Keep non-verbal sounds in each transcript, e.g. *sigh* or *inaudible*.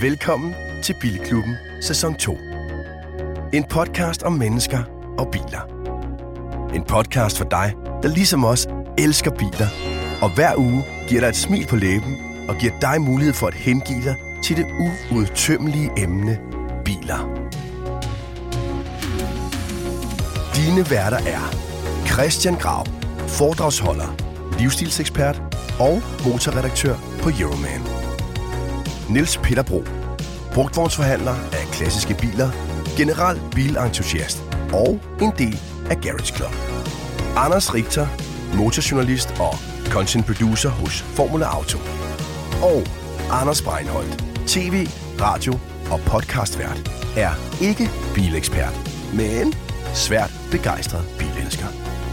Velkommen til Bilklubben sæson 2. En podcast om mennesker og biler. En podcast for dig, der ligesom os elsker biler, og hver uge giver dig et smil på læben og giver dig mulighed for at hengive dig til det uudtømmelige emne biler. Dine værter er Christian Grav, foredragsholder, livsstilsekspert og motorredaktør på Euroman. Niels Peter Bro, brugtvognsforhandler af klassiske biler, general bilentusiast og en del af Garage Club. Anders Richter, motorjournalist og content producer hos Formula Auto. Og Anders Breinholt, tv, radio og podcastvært, er ikke bilekspert, men svært begejstret bilelsker.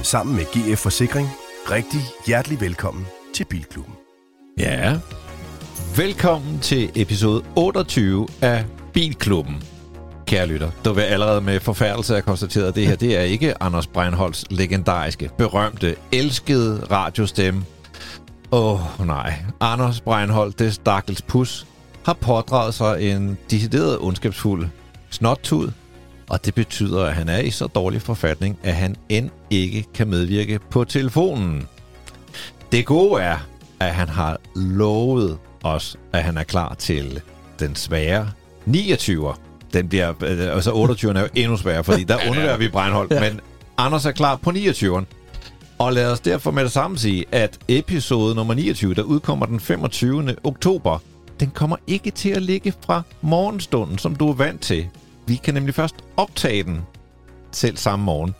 Sammen med GF Forsikring, rigtig hjertelig velkommen til Bilklubben. Ja, velkommen til episode 28 af Bilklubben. Kære lytter, du vil allerede med forfærdelse have konstateret, at det her det er ikke Anders Breinholds legendariske, berømte, elskede radiostemme. Åh oh, nej, Anders Breinholt, det stakkels pus, har pådraget sig en decideret ondskabsfuld snottud, og det betyder, at han er i så dårlig forfatning, at han end ikke kan medvirke på telefonen. Det gode er, at han har lovet os, at han er klar til den svære 29'er. Den bliver, øh, altså 28'eren er jo endnu sværere, fordi der *laughs* undværer vi Breinholt, men Anders er klar på 29'eren. Og lad os derfor med det samme sige, at episode nummer 29, der udkommer den 25. oktober, den kommer ikke til at ligge fra morgenstunden, som du er vant til. Vi kan nemlig først optage den selv samme morgen.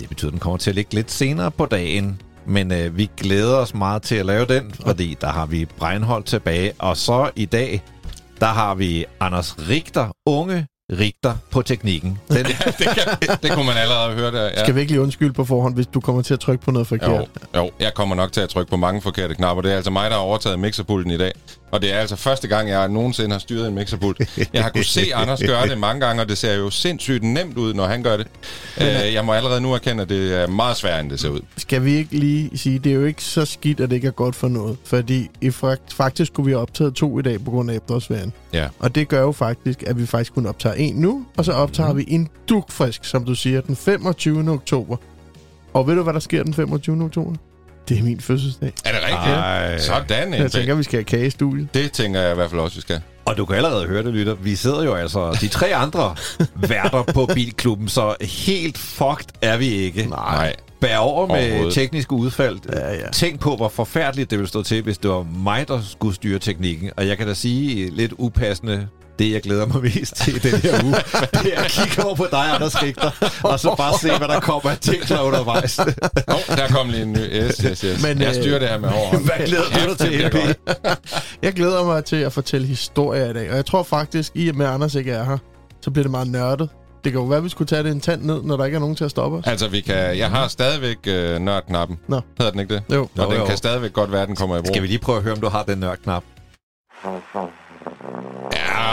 Det betyder, at den kommer til at ligge lidt senere på dagen. Men øh, vi glæder os meget til at lave den, fordi der har vi Breinholt tilbage. Og så i dag, der har vi Anders Richter, unge Richter på teknikken. *laughs* Den, ja, det, kan, det kunne man allerede høre der. Ja. Skal vi ikke lige undskylde på forhånd, hvis du kommer til at trykke på noget forkert? Jo, jo, jeg kommer nok til at trykke på mange forkerte knapper. Det er altså mig, der har overtaget mixerpulten i dag. Og det er altså første gang, jeg nogensinde har styret en mixerpult. Jeg har kunnet se Anders gøre det mange gange, og det ser jo sindssygt nemt ud, når han gør det. Øh, jeg må allerede nu erkende, at det er meget sværere, end det ser ud. Skal vi ikke lige sige, det er jo ikke så skidt, at det ikke er godt for noget. Fordi i faktisk kunne vi have optaget to i dag på grund af efterårsferien. Ja. Og det gør jo faktisk, at vi faktisk kun optager en nu, og så optager mm. vi en dukfrisk, som du siger, den 25. oktober. Og ved du, hvad der sker den 25. oktober? Det er min fødselsdag. Er det rigtigt? Ej. Sådan en Jeg tænker, vi skal have kage i studiet. Det tænker jeg i hvert fald også, vi skal. Og du kan allerede høre det, lytter. Vi sidder jo altså de tre andre *laughs* værter på Bilklubben, så helt fucked er vi ikke. Nej. Bær over med tekniske udfald. Ja, ja. Tænk på, hvor forfærdeligt det ville stå til, hvis det var mig, der skulle styre teknikken. Og jeg kan da sige lidt upassende, det jeg glæder mig mest til den her uge, *laughs* det er at kigge over på dig, Anders Richter, og så bare se, hvad der kommer af ting der undervejs. Oh, der kom lige en ny. Yes, yes, yes. Men, jeg øh, styrer det her med hånd. Hvad glæder du dig til, LP? godt. Jeg glæder mig til at fortælle historier i dag. Og jeg tror faktisk, i og med Anders ikke er her, så bliver det meget nørdet. Det kan jo være, at vi skulle tage det en tand ned, når der ikke er nogen til at stoppe os. Altså, vi kan, jeg har stadigvæk øh, nørdknappen. Nå. Hedder den ikke det? Jo. Og Jo, den jo. kan stadigvæk godt være, at den kommer i brug. Skal vi lige prøve at høre, om du har den nørdknap?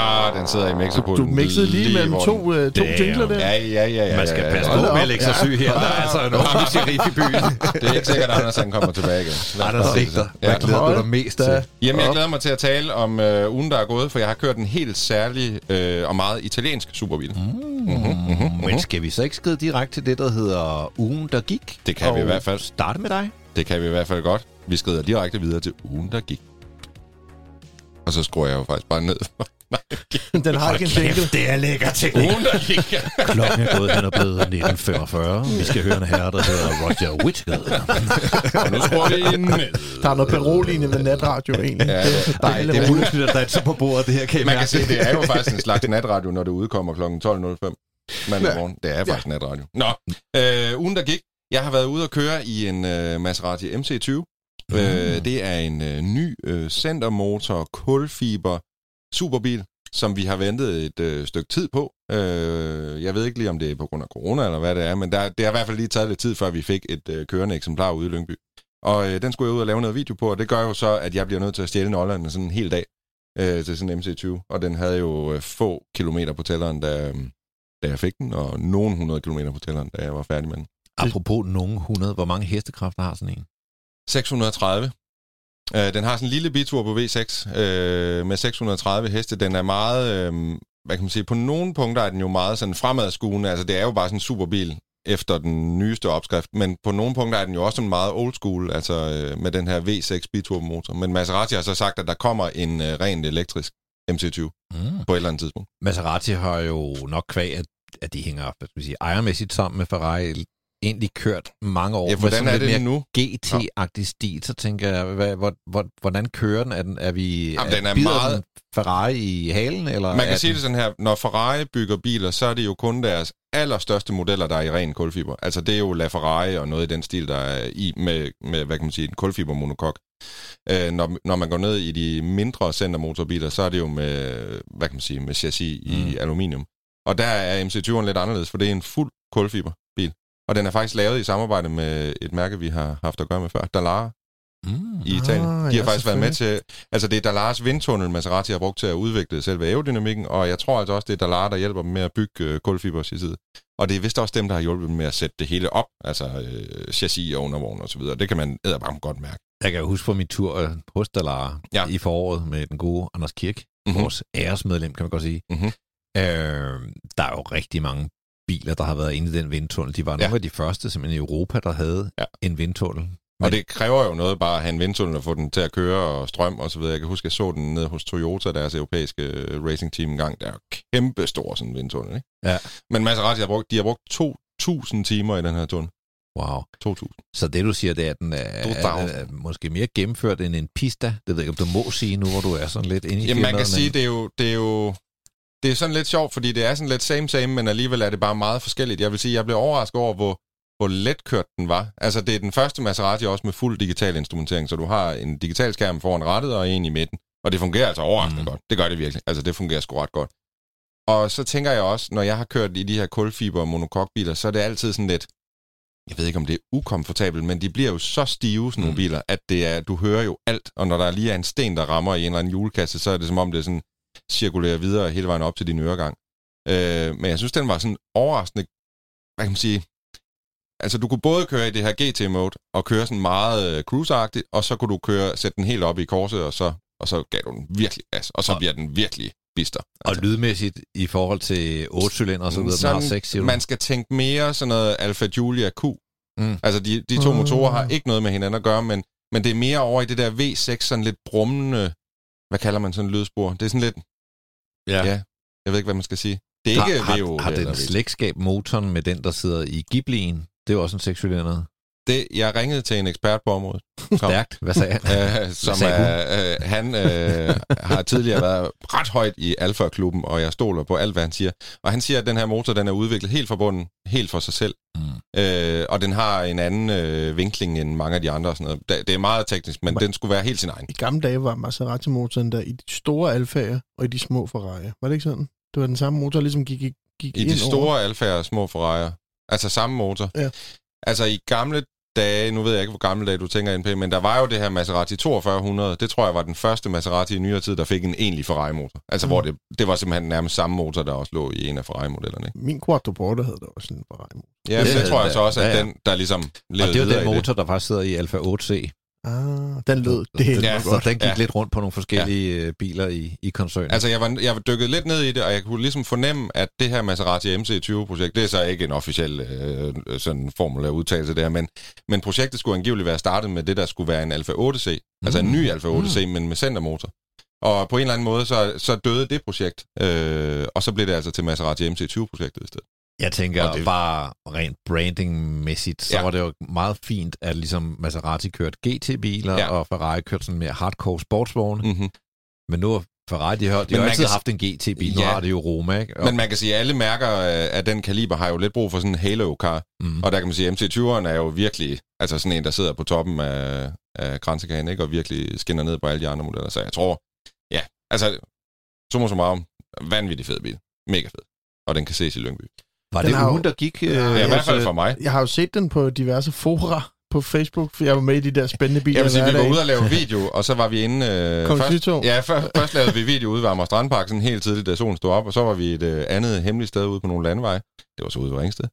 Ja, den sidder i Du mixerpulten. mixede lige mellem hvor to, øh, to Damn. jingler der. Ja, ja, ja, ja. Man skal ja, passe på med at lægge sig syg her. Der er altså en ung sheriff i byen. Det er ikke sikkert, at Anders han kommer tilbage igen. Anders Richter, det. hvad glæder du dig mest til? Jamen, jeg glæder mig til at tale om øh, ugen, der er gået, for jeg har kørt en helt særlig øh, og meget italiensk superbil. Mm. Men skal vi så ikke skride direkte til det, der hedder ugen, der gik? Det kan vi i hvert fald. Starte med dig. Det kan vi i hvert fald godt. Vi skrider direkte videre til ugen, der gik. Og så skruer jeg jo faktisk bare ned. *laughs* *laughs* Den har ikke en jingle. det er lækker gik. *laughs* Klokken er gået hen og blevet 1945. Vi skal høre en herre, der hedder Roger Whittaker. Nu skruer vi ned. Der er noget beroligende med natradio egentlig. Ja, det er det- dejligt. Det er rullesnit, der danser på bordet, det her kan Man kan sige, det er jo faktisk en slags natradio, når det udkommer kl. 12.05 mandag morgen. Det er faktisk natradio. Nå, øh, ugen der gik. Jeg har været ude og køre i en øh, Maserati MC20. Mm. Øh, det er en øh, ny øh, centermotor, kulfiber superbil, som vi har ventet et øh, stykke tid på. Øh, jeg ved ikke lige, om det er på grund af corona eller hvad det er, men der, det har i hvert fald lige taget lidt tid, før vi fik et øh, kørende eksemplar ude i Lyngby. Og øh, den skulle jeg ud og lave noget video på, og det gør jo så, at jeg bliver nødt til at stjæle nøglerne sådan en hel dag øh, til sådan en MC20. Og den havde jo øh, få kilometer på tælleren, da, øh, da jeg fik den, og nogen 100 kilometer på tælleren, da jeg var færdig med den. Apropos nogen 100, hvor mange hestekræfter har sådan en? 630. Øh, den har sådan en lille bitur på V6 øh, med 630 heste. Den er meget, øh, hvad kan man sige, på nogle punkter er den jo meget sådan fremadskuende. Altså det er jo bare sådan en superbil efter den nyeste opskrift, men på nogle punkter er den jo også en meget old school, altså øh, med den her V6 biturbomotor. Men Maserati har så sagt, at der kommer en øh, rent elektrisk MC20 Mm. på et eller andet tidspunkt. Maserati har jo nok kvæg, at, at de hænger hvad skal man sige, ejermæssigt sammen med Ferrari, egentlig kørt mange år Ja, hvordan er det mere nu? GT-agtig stil, så tænker jeg, hvad, hvor, hvor, hvordan kører den? Er, den, er vi Jamen, den er meget- den Ferrari i halen? Eller Man kan sige den, det sådan her, når Ferrari bygger biler, så er det jo kun deres allerstørste modeller, der er i ren kulfiber. Altså det er jo LaFerrari og noget i den stil, der er i med, med hvad kan man sige, en kulfibermonokok. Øh, når, når man går ned i de mindre centermotorbiler, så er det jo med, hvad kan man sige, med chassis mm. i aluminium. Og der er MC20'eren lidt anderledes, for det er en fuld kulfiberbil. Og den er faktisk lavet i samarbejde med et mærke, vi har haft at gøre med før, Dallara Mm. i Italien. Ah, De har ja, faktisk været med til... Altså, det er Dallaras vindtunnel, Maserati har brugt til at udvikle selve aerodynamikken, og jeg tror altså også, det er Dallara, der hjælper dem med at bygge øh, kulfiberchassiset. Og det er vist også dem, der har hjulpet dem med at sætte det hele op, altså øh, chassis og undervogn og så videre. Det kan man edderbarm godt mærke. Jeg kan huske fra min tur øh, hos Dallara Ja. i foråret med den gode Anders Kirk, Mhm. mm-hmm. vores æresmedlem, kan man godt sige. Mhm. Øh, der er jo rigtig mange biler, der har været inde i den vindtunnel. De var Ja. nogle af de første simpelthen i Europa, der havde Ja. en vindtunnel. Og det kræver jo noget bare at have en vindtunnel og få den til at køre og strøm og så videre. Jeg kan huske, jeg så den nede hos Toyota, deres europæiske øh, racingteam engang. Det er jo kæmpe stor sådan en vindtunnel, ikke? Ja. Men Maserati har brugt, de har brugt 2.000 timer i den her tunnel. Wow. 2.000. Så det, du siger, det er, at den er, er, 2000. er måske mere gennemført end en pista. Det ved jeg ikke, om du må sige nu, hvor du er sådan lidt inde i Jamen, man kan sige, det er jo... Det er jo det er sådan lidt sjovt, fordi det er sådan lidt same same, men alligevel er det bare meget forskelligt. Jeg vil sige, jeg blev overrasket over, hvor, hvor letkørt den var. Altså, det er den første Maserati også med fuld digital instrumentering, så du har en digital skærm foran rattet og en i midten. Og det fungerer altså overraskende Mm. godt. Det gør det virkelig. Altså, det fungerer sgu ret godt. Og så tænker jeg også, når jeg har kørt i de her kulfiber monokokbiler, så er det altid sådan lidt, jeg ved ikke, om det er ukomfortabelt, men de bliver jo så stive, sådan nogle Mm. biler, at det er, du hører jo alt, og når der lige er en sten, der rammer i en eller anden julekasse, så er det som om, det sådan cirkulerer videre hele vejen op til din øregang. Øh, men jeg synes, den var sådan overraskende, hvad kan man sige, altså du kunne både køre i det her GT-mode, og køre sådan meget øh, cruiseragtigt, og så kunne du køre, sætte den helt op i korset, og så, og så gav du den virkelig gas, og så Og- bliver den virkelig bister. Og lydmæssigt i forhold til 8 cylinder og så videre, den har 6 siger man skal tænke mere sådan noget Alfa Giulia Q. Mm. Altså, de, de to Mm. motorer har ikke noget med hinanden at gøre, men, men det er mere over i det der V6, sådan lidt brummende, hvad kalder man sådan en lydspor? Det er sådan lidt, Ja. ja, jeg ved ikke, hvad man skal sige. Det er ikke har, VO. har, den V6. slægtskab motoren med den, der sidder i Ghiblien? Det er jo også en 6 cylinder. Det, jeg ringede til en ekspert på området, Stærkt. Hvad sagde han? *laughs* øh, som sagde er, øh, han øh, har tidligere været ret højt i Alfa-klubben, og jeg stoler på alt, hvad han siger. Og han siger, at den her motor, den er udviklet helt fra bunden, helt for sig selv. Mm. Øh, og den har en anden øh, vinkling end mange af de andre. Og sådan noget. Det, er meget teknisk, men Men- den skulle være helt sin egen. I gamle dage var Maserati-motoren der i de store Alfa'er og i de små Ferrari'er. Var det ikke sådan? Det var den samme motor, der ligesom gik, gik, gik I ind de store Alfa'er og små Ferrari'er. Altså samme motor. Ja. Altså i gamle dage, nu ved jeg ikke, hvor gamle dage du tænker ind på, men der var jo det her Maserati 4200. Det tror jeg var den første Maserati i nyere tid, der fik en egentlig Ferrari-motor. Altså Mm. hvor det, det var simpelthen nærmest samme motor, der også lå i en af Ferrari-modellerne. ikke? Min Quattroporte havde der også en Ferrari-motor. Ja, Det det, tror jeg så også, at Ja, ja. den, der ligesom Og levede det er jo den motor, der faktisk sidder i Alfa 8C. Ah, den lød det helt Ja, ja, Så godt. den gik Ja. lidt rundt på nogle forskellige ja. biler i, i koncernen. Altså, jeg var, jeg var dykket lidt ned i det, og jeg kunne ligesom fornemme, at det her Maserati MC20-projekt, det er så ikke en officiel øh, sådan formel af udtalelse der, men, men projektet skulle angiveligt være startet med det, der skulle være en Alfa 8C. Mm. Altså en ny Alfa 8C, mm. men med centermotor. Og på en eller anden måde, så, så døde det projekt, øh, og så blev det altså til Maserati MC20-projektet i stedet. Jeg tænker Og det- bare rent branding-mæssigt, så Ja. var det jo meget fint, at ligesom Maserati kørte GT-biler, Ja. og Ferrari kørte sådan mere hardcore sportsvogne. Mm. Mm-hmm. Men nu har Ferrari, de har, de har altid kan haft en GT-bil, nu Ja. har det jo Roma, ikke? Og, Men man kan sige, at alle mærker af af den kaliber har jo lidt brug for sådan en halo-car. mm. Og der kan man sige, at MC20'eren er jo virkelig altså sådan en, der sidder på toppen af, af kransekagen, ikke? og virkelig skinner ned på alle de andre modeller. Så jeg tror, ja, altså, summa summarum, vanvittig fed bil. Mega fed. Og den kan ses i Lyngby. Var Den det har jo- ugen, der gik? Øh, Ja, i jeg hvert fald hos, for mig. Jeg har jo set den på diverse fora på Facebook, for jeg var med i de der spændende biler Jeg vil sige, vi var ude og lave *laughs* video, og så var vi inde... Øh, Kom først, ja, før, først lavede vi video ude ved Amager Strandpark, sådan helt tidligt, da solen stod op, og så var vi et øh, andet hemmeligt sted ude på nogle landeveje. Det var så ude ved Ringsted.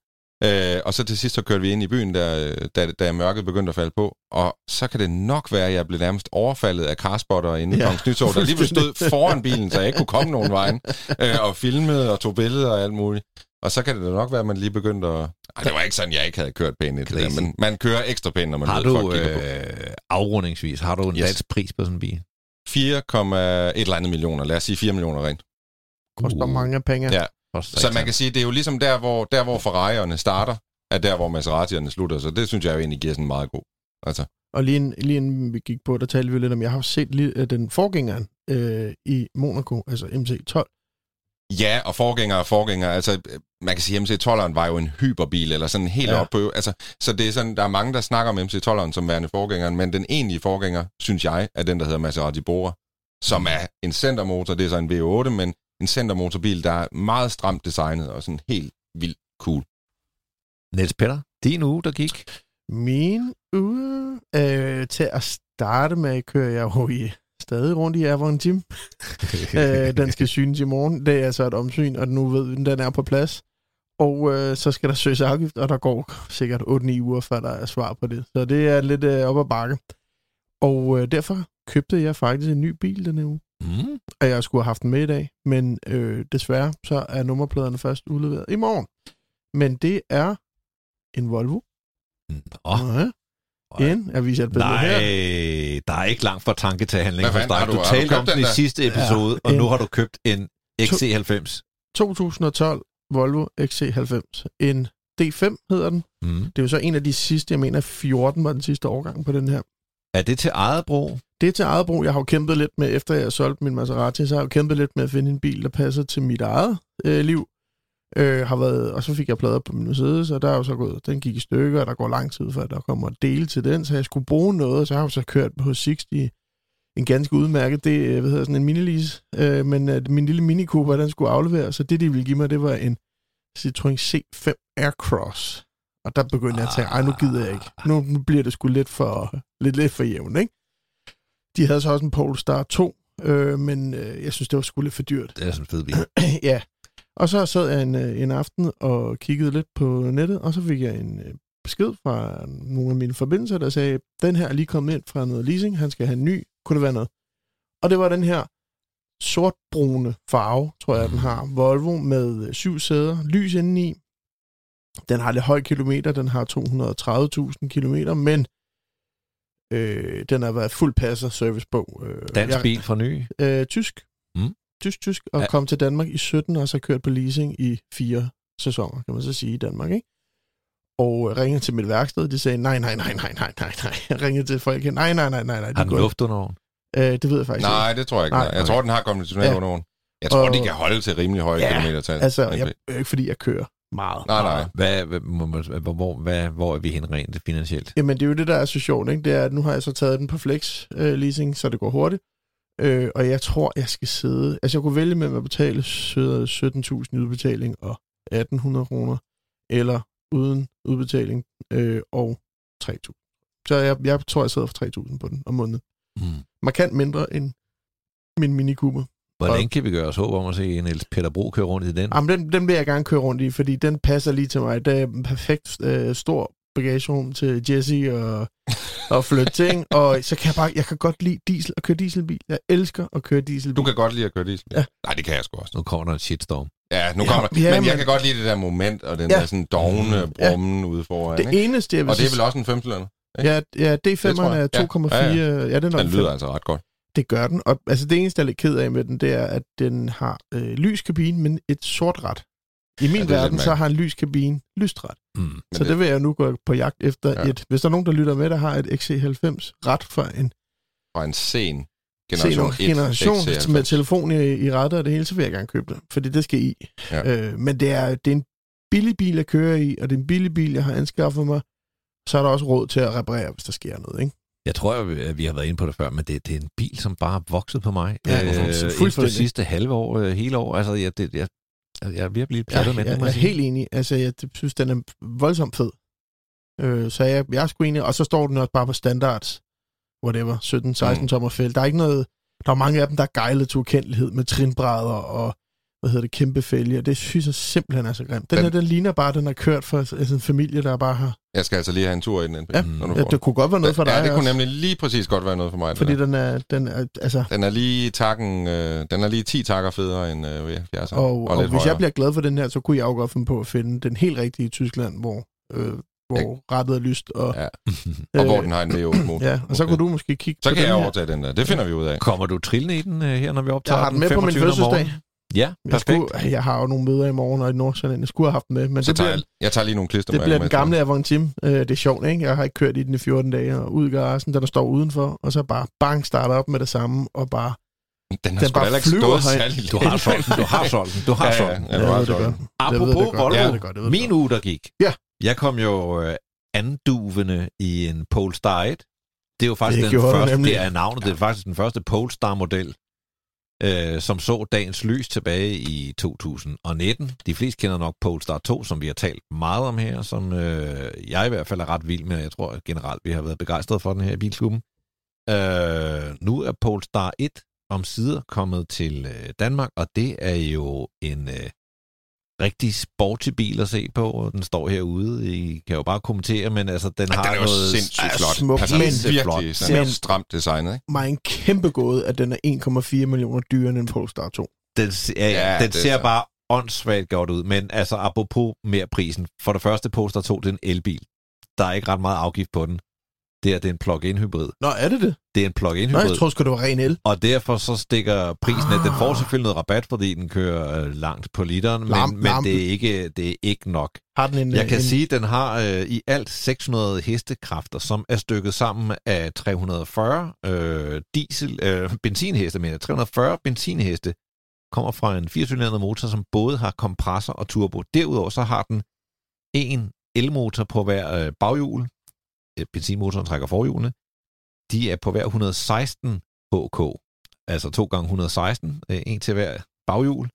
Øh, og så til sidst så kørte vi ind i byen, da, da, da mørket begyndte at falde på. Og så kan det nok være, at jeg blev nærmest overfaldet af carspotter inde i Ja, Kongens Nytorv, der lige stod foran bilen, så jeg ikke kunne komme nogen vejen. Øh, og filmede og tog billeder og alt muligt. Og så kan det da nok være, at man lige begyndte at... Ej, det var ikke sådan, jeg ikke havde kørt pænt i det der, men man kører ekstra pænt, når man Har ved, du folk kigger på. øh, afrundingsvis, har du en Yes. dansk pris på sådan en bil? 4, et eller andet millioner. Lad os sige 4 millioner rent. Koster Uh. mange penge. Ja. Koster Så man kan sige, det er jo ligesom der, hvor, der, hvor Ferrari'erne starter, er der, hvor Maserati'erne slutter. Så det synes jeg jo egentlig giver sådan meget god. Altså, Og lige, en, lige inden vi gik på, der talte vi lidt om, jeg har set lige, øh, den forgængeren øh, i Monaco, altså MC12. Ja, og forgænger og forgænger. Altså, man kan sige, at MC12'eren var jo en hyperbil, eller sådan helt Ja. ja. op på... Altså, så det er sådan, der er mange, der snakker om MC12'eren som værende forgængeren, men den egentlige forgænger, synes jeg, er den, der hedder Maserati Bora, som er en centermotor. Det er så en V8, men en centermotorbil, der er meget stramt designet og sådan helt vildt cool. Niels Petter, din uge, der gik. Min uge øh, til at starte med, kører jeg jo i, stadig rundt i Avon Gym. *laughs* øh, den skal synes i morgen. Det er altså et omsyn, og nu ved vi, den er på plads. Og øh, så skal der søges afgift, og der går sikkert 8-9 uger, før der er svar på det. Så det er lidt øh, op ad bakke. Og øh, derfor købte jeg faktisk en ny bil denne uge. Mm. Og jeg skulle have haft den med i dag, men øh, desværre så er nummerpladerne først udleveret i morgen. Men det er en Volvo. Åh, Oh, Oj. en, jeg viser et billede nej, her. der er ikke langt fra tanke til handling Hvad hos fanden dig. har Du, du- talte om den i den der? sidste episode, Ja, og nu har du købt en XC90. 2012 Volvo XC90. En D5 hedder den. Mm. Det er jo så en af de sidste, jeg mener 14 var den sidste årgang på den her. Er det til eget brug? Det er til eget brug. Jeg har jo kæmpet lidt med, efter jeg solgte min Maserati, så har jeg jo kæmpet lidt med at finde en bil, der passer til mit eget øh, liv. Øh, har været, og så fik jeg plader på min Mercedes, og der er jo så gået, den gik i stykker, og der går lang tid, før der kommer del til den, så jeg skulle bruge noget, så jeg har jo så kørt på 60, en ganske udmærket, det øh, hvad hedder sådan en minilease, øh, men øh, min lille Mini Cooper, den skulle afleveres, så det, de ville give mig, det var en Citroën C5 Aircross. Og der begyndte jeg at tænke, ej, nu gider jeg ikke. Nu, nu bliver det sgu lidt for, lidt, lidt for jævnt, ikke? De havde så også en Polestar 2, øh, men øh, jeg synes, det var sgu lidt for dyrt. Det er sådan en fed bil. *clears throat* ja. Og så sad jeg en, øh, en aften og kiggede lidt på nettet, og så fik jeg en øh, besked fra nogle af mine forbindelser, der sagde, den her er lige kommet ind fra noget leasing, han skal have en ny, kunne det være noget? Og det var den her sortbrune farve, tror jeg, den har. Volvo med øh, syv sæder, lys indeni. Den har lidt høj kilometer, den har 230.000 kilometer, men øh, den har været fuld passer servicebog. Øh, Dansk jeg- bil fra ny. Øh, tysk. Mm. Tysk, tysk. Og Ja. kom til Danmark i 17, og så kørt på leasing i fire sæsoner, kan man så sige, i Danmark, ikke? Og øh, ringede til mit værksted, de sagde, nej, nej, nej, nej, nej, nej, nej. Jeg *laughs* ringede til folk, nej, nej, nej, nej, nej. Har det den ikke. luft under oven? Øh, det ved jeg faktisk Nej, det tror jeg ikke. Nej, Nej, jeg okay. tror, den har konventionel Ja. ja. undervogn. Jeg tror, Og- de kan holde til rimelig høje Ja, kilometertal. ikke. Altså, jeg, ikke fordi jeg kører meget. Nej, nej. Hvad, hvor, hvor, hvad, hvor er vi hen rent finansielt? Jamen, det er jo det, der er så sjovt, ikke? Det er, at nu har jeg så taget den på flex øh, leasing, så det går hurtigt. Øh, og jeg tror, jeg skal sidde... Altså, jeg kunne vælge mellem at betale sø- 17.000 i udbetaling og 1.800 kroner, eller uden udbetaling øh, og 3.000. Så jeg, jeg tror, jeg sidder for 3.000 på den om måneden. Mm. Markant mindre end min Mini Cooper. Hvor Og- længe kan vi gøre os håb om at se Niels Peter Bro køre rundt i den? Jamen, den, den vil jeg gerne køre rundt i, fordi den passer lige til mig. Det er en perfekt øh, stor bagagerum til Jesse og, og flytte ting. *laughs* Og så kan jeg bare, jeg kan godt lide diesel og køre dieselbil. Jeg elsker at køre dieselbil. Du kan godt lide at køre diesel? Ja. Nej, det kan jeg sgu også. Nu kommer der en shitstorm. Ja, nu Ja, kommer ja, ja, men jeg men- kan godt lide det der moment, og den Ja. der sådan dogne brummen ude foran. det ikke? eneste, jeg vil Og det er vel også en femcylinder? Ja, ja D5'eren tror jeg. er 2,4. Ja, Ja, ja, ja. ja, den Den lyder altså ret godt. Det gør den. Og altså, det eneste, jeg er lidt ked af med den, det er, at den har øh, lys kabine, men et sort ret. I min Ja, er verden, så har en lys kabine lyst ret. Mm. Men Så det- det vil jeg nu gå på jagt efter Ja. et... Hvis der er nogen, der lytter med, der har et XC90 ret for en Fra en sen generation, generation, generation 1, med telefon i, i rettet og det hele, så vil jeg gerne købe det, fordi det skal i. Ja. Øh, men det er, det er en billig bil at køre i, og det er en billig bil, jeg har anskaffet mig. Så er der også råd til at reparere, hvis der sker noget, ikke? Jeg tror, at vi har været inde på det før, men det, det er en bil, som bare har vokset på mig. Ja, øh, fuldstændig. det sidste halve år, øh, hele år. Altså, jeg, det, jeg, jeg er Jeg, pjattet med jeg, den, må jeg er helt enig. Altså, jeg synes, den er voldsomt fed. Øh, så jeg, jeg er sgu enig. Og så står den også bare på standards. Whatever. 17-16 Mm. tommer felt. Der er ikke noget... Der er mange af dem, der er gejlet til ukendelighed med trinbrædder og hvad hedder det, kæmpe fælge, og det synes jeg simpelthen er så grimt. Den, Den- her, den ligner bare, den har kørt for altså, en familie, der bare har... Jeg skal altså lige have en tur i den. Ja, når du Ja, får det kunne godt være noget for dig Ja, det kunne også, nemlig lige præcis godt være noget for mig. fordi Fordi den er, den er, altså... den er lige takken, øh, den er lige 10 takker federe end øh, V70'eren. Og, og, og lidt hvis højere. jeg bliver glad for den her, så kunne jeg jo godt finde på at finde den helt rigtige i Tyskland, hvor, øh, hvor rettet er lyst. Og, Ja. Og hvor den har en V8 motor. *clears throat* Ja, og så kunne du måske kigge Så på kan den jeg overtage den der. Det finder vi ud af. Kommer du trillende i den øh, her, når vi optager Jeg har den med på min 25. om morgenen? fødselsdag. Ja, Jeg, perfekt. skulle, jeg har jo nogle møder i morgen og i Nordsjælland. Jeg skulle have haft den med, men Så det bliver, tager jeg, jeg tager lige nogle det klistermærker bliver den gamle Avantim. Øh, det er sjovt, ikke? Jeg har ikke kørt i den i 14 dage, og ud i garagen, der, der står udenfor, og så bare bang, starter op med det samme, og bare... den. Den har den sgu bare ikke stået særlig Du har solgt den, du har solgt den, du har Ja, solgt ja, den. ja, Jeg du ved har det solgt godt. den. Jeg ved det Apropos. Volvo, Jeg det jeg det min uge, der gik. Ja. Jeg kom jo øh, anduvende i en Polestar 1. Det er jo faktisk Det den første, det er navnet, det er faktisk den første Polestar-model, øh, som så dagens lys tilbage i 2019. De fleste kender nok Polestar 2, som vi har talt meget om her, som øh, jeg i hvert fald er ret vild med. Jeg tror generelt, vi har været begejstrede for den her i Bilklubben. Øh, nu er Polestar 1 om sider kommet til øh, Danmark, og det er jo en øh, rigtig sporty bil at se på. og Den står herude. I kan jo bare kommentere, men altså, den Ja, har den er jo noget... sindssygt er flot. smuk, altså, men- virkelig flot. sådan Men- stramt designet, ikke? Mig en kæmpe gåde, at den er 1,4 millioner dyrere end en Polestar 2. Den, ja, ja, den det er ser så. bare åndssvagt godt ud. Men altså, apropos mere prisen. For det første, Polestar 2, det er en elbil. Der er ikke ret meget afgift på den. Det er, det er en plug-in hybrid. Nå, er det det? Det er en plug-in hybrid. jeg tror sgu, det var ren el. Og derfor så stikker prisen af. Den får Ah. selvfølgelig noget rabat, fordi den kører øh, langt på literen, Lam- men, men lampe. det, er ikke, det er ikke nok. Har den en, Jeg kan en, sige, at den har øh, i alt 600 hestekræfter, som er stykket sammen af 340 øh, diesel, øh, benzinheste, men 340 benzinheste kommer fra en 4 motor, som både har kompressor og turbo. Derudover så har den en elmotor på hver øh, baghjul. Øh, Benzinmotoren trækker forhjulene. De er på hver 116 HK, altså 2 gange 116, øh, en til hver baghjul.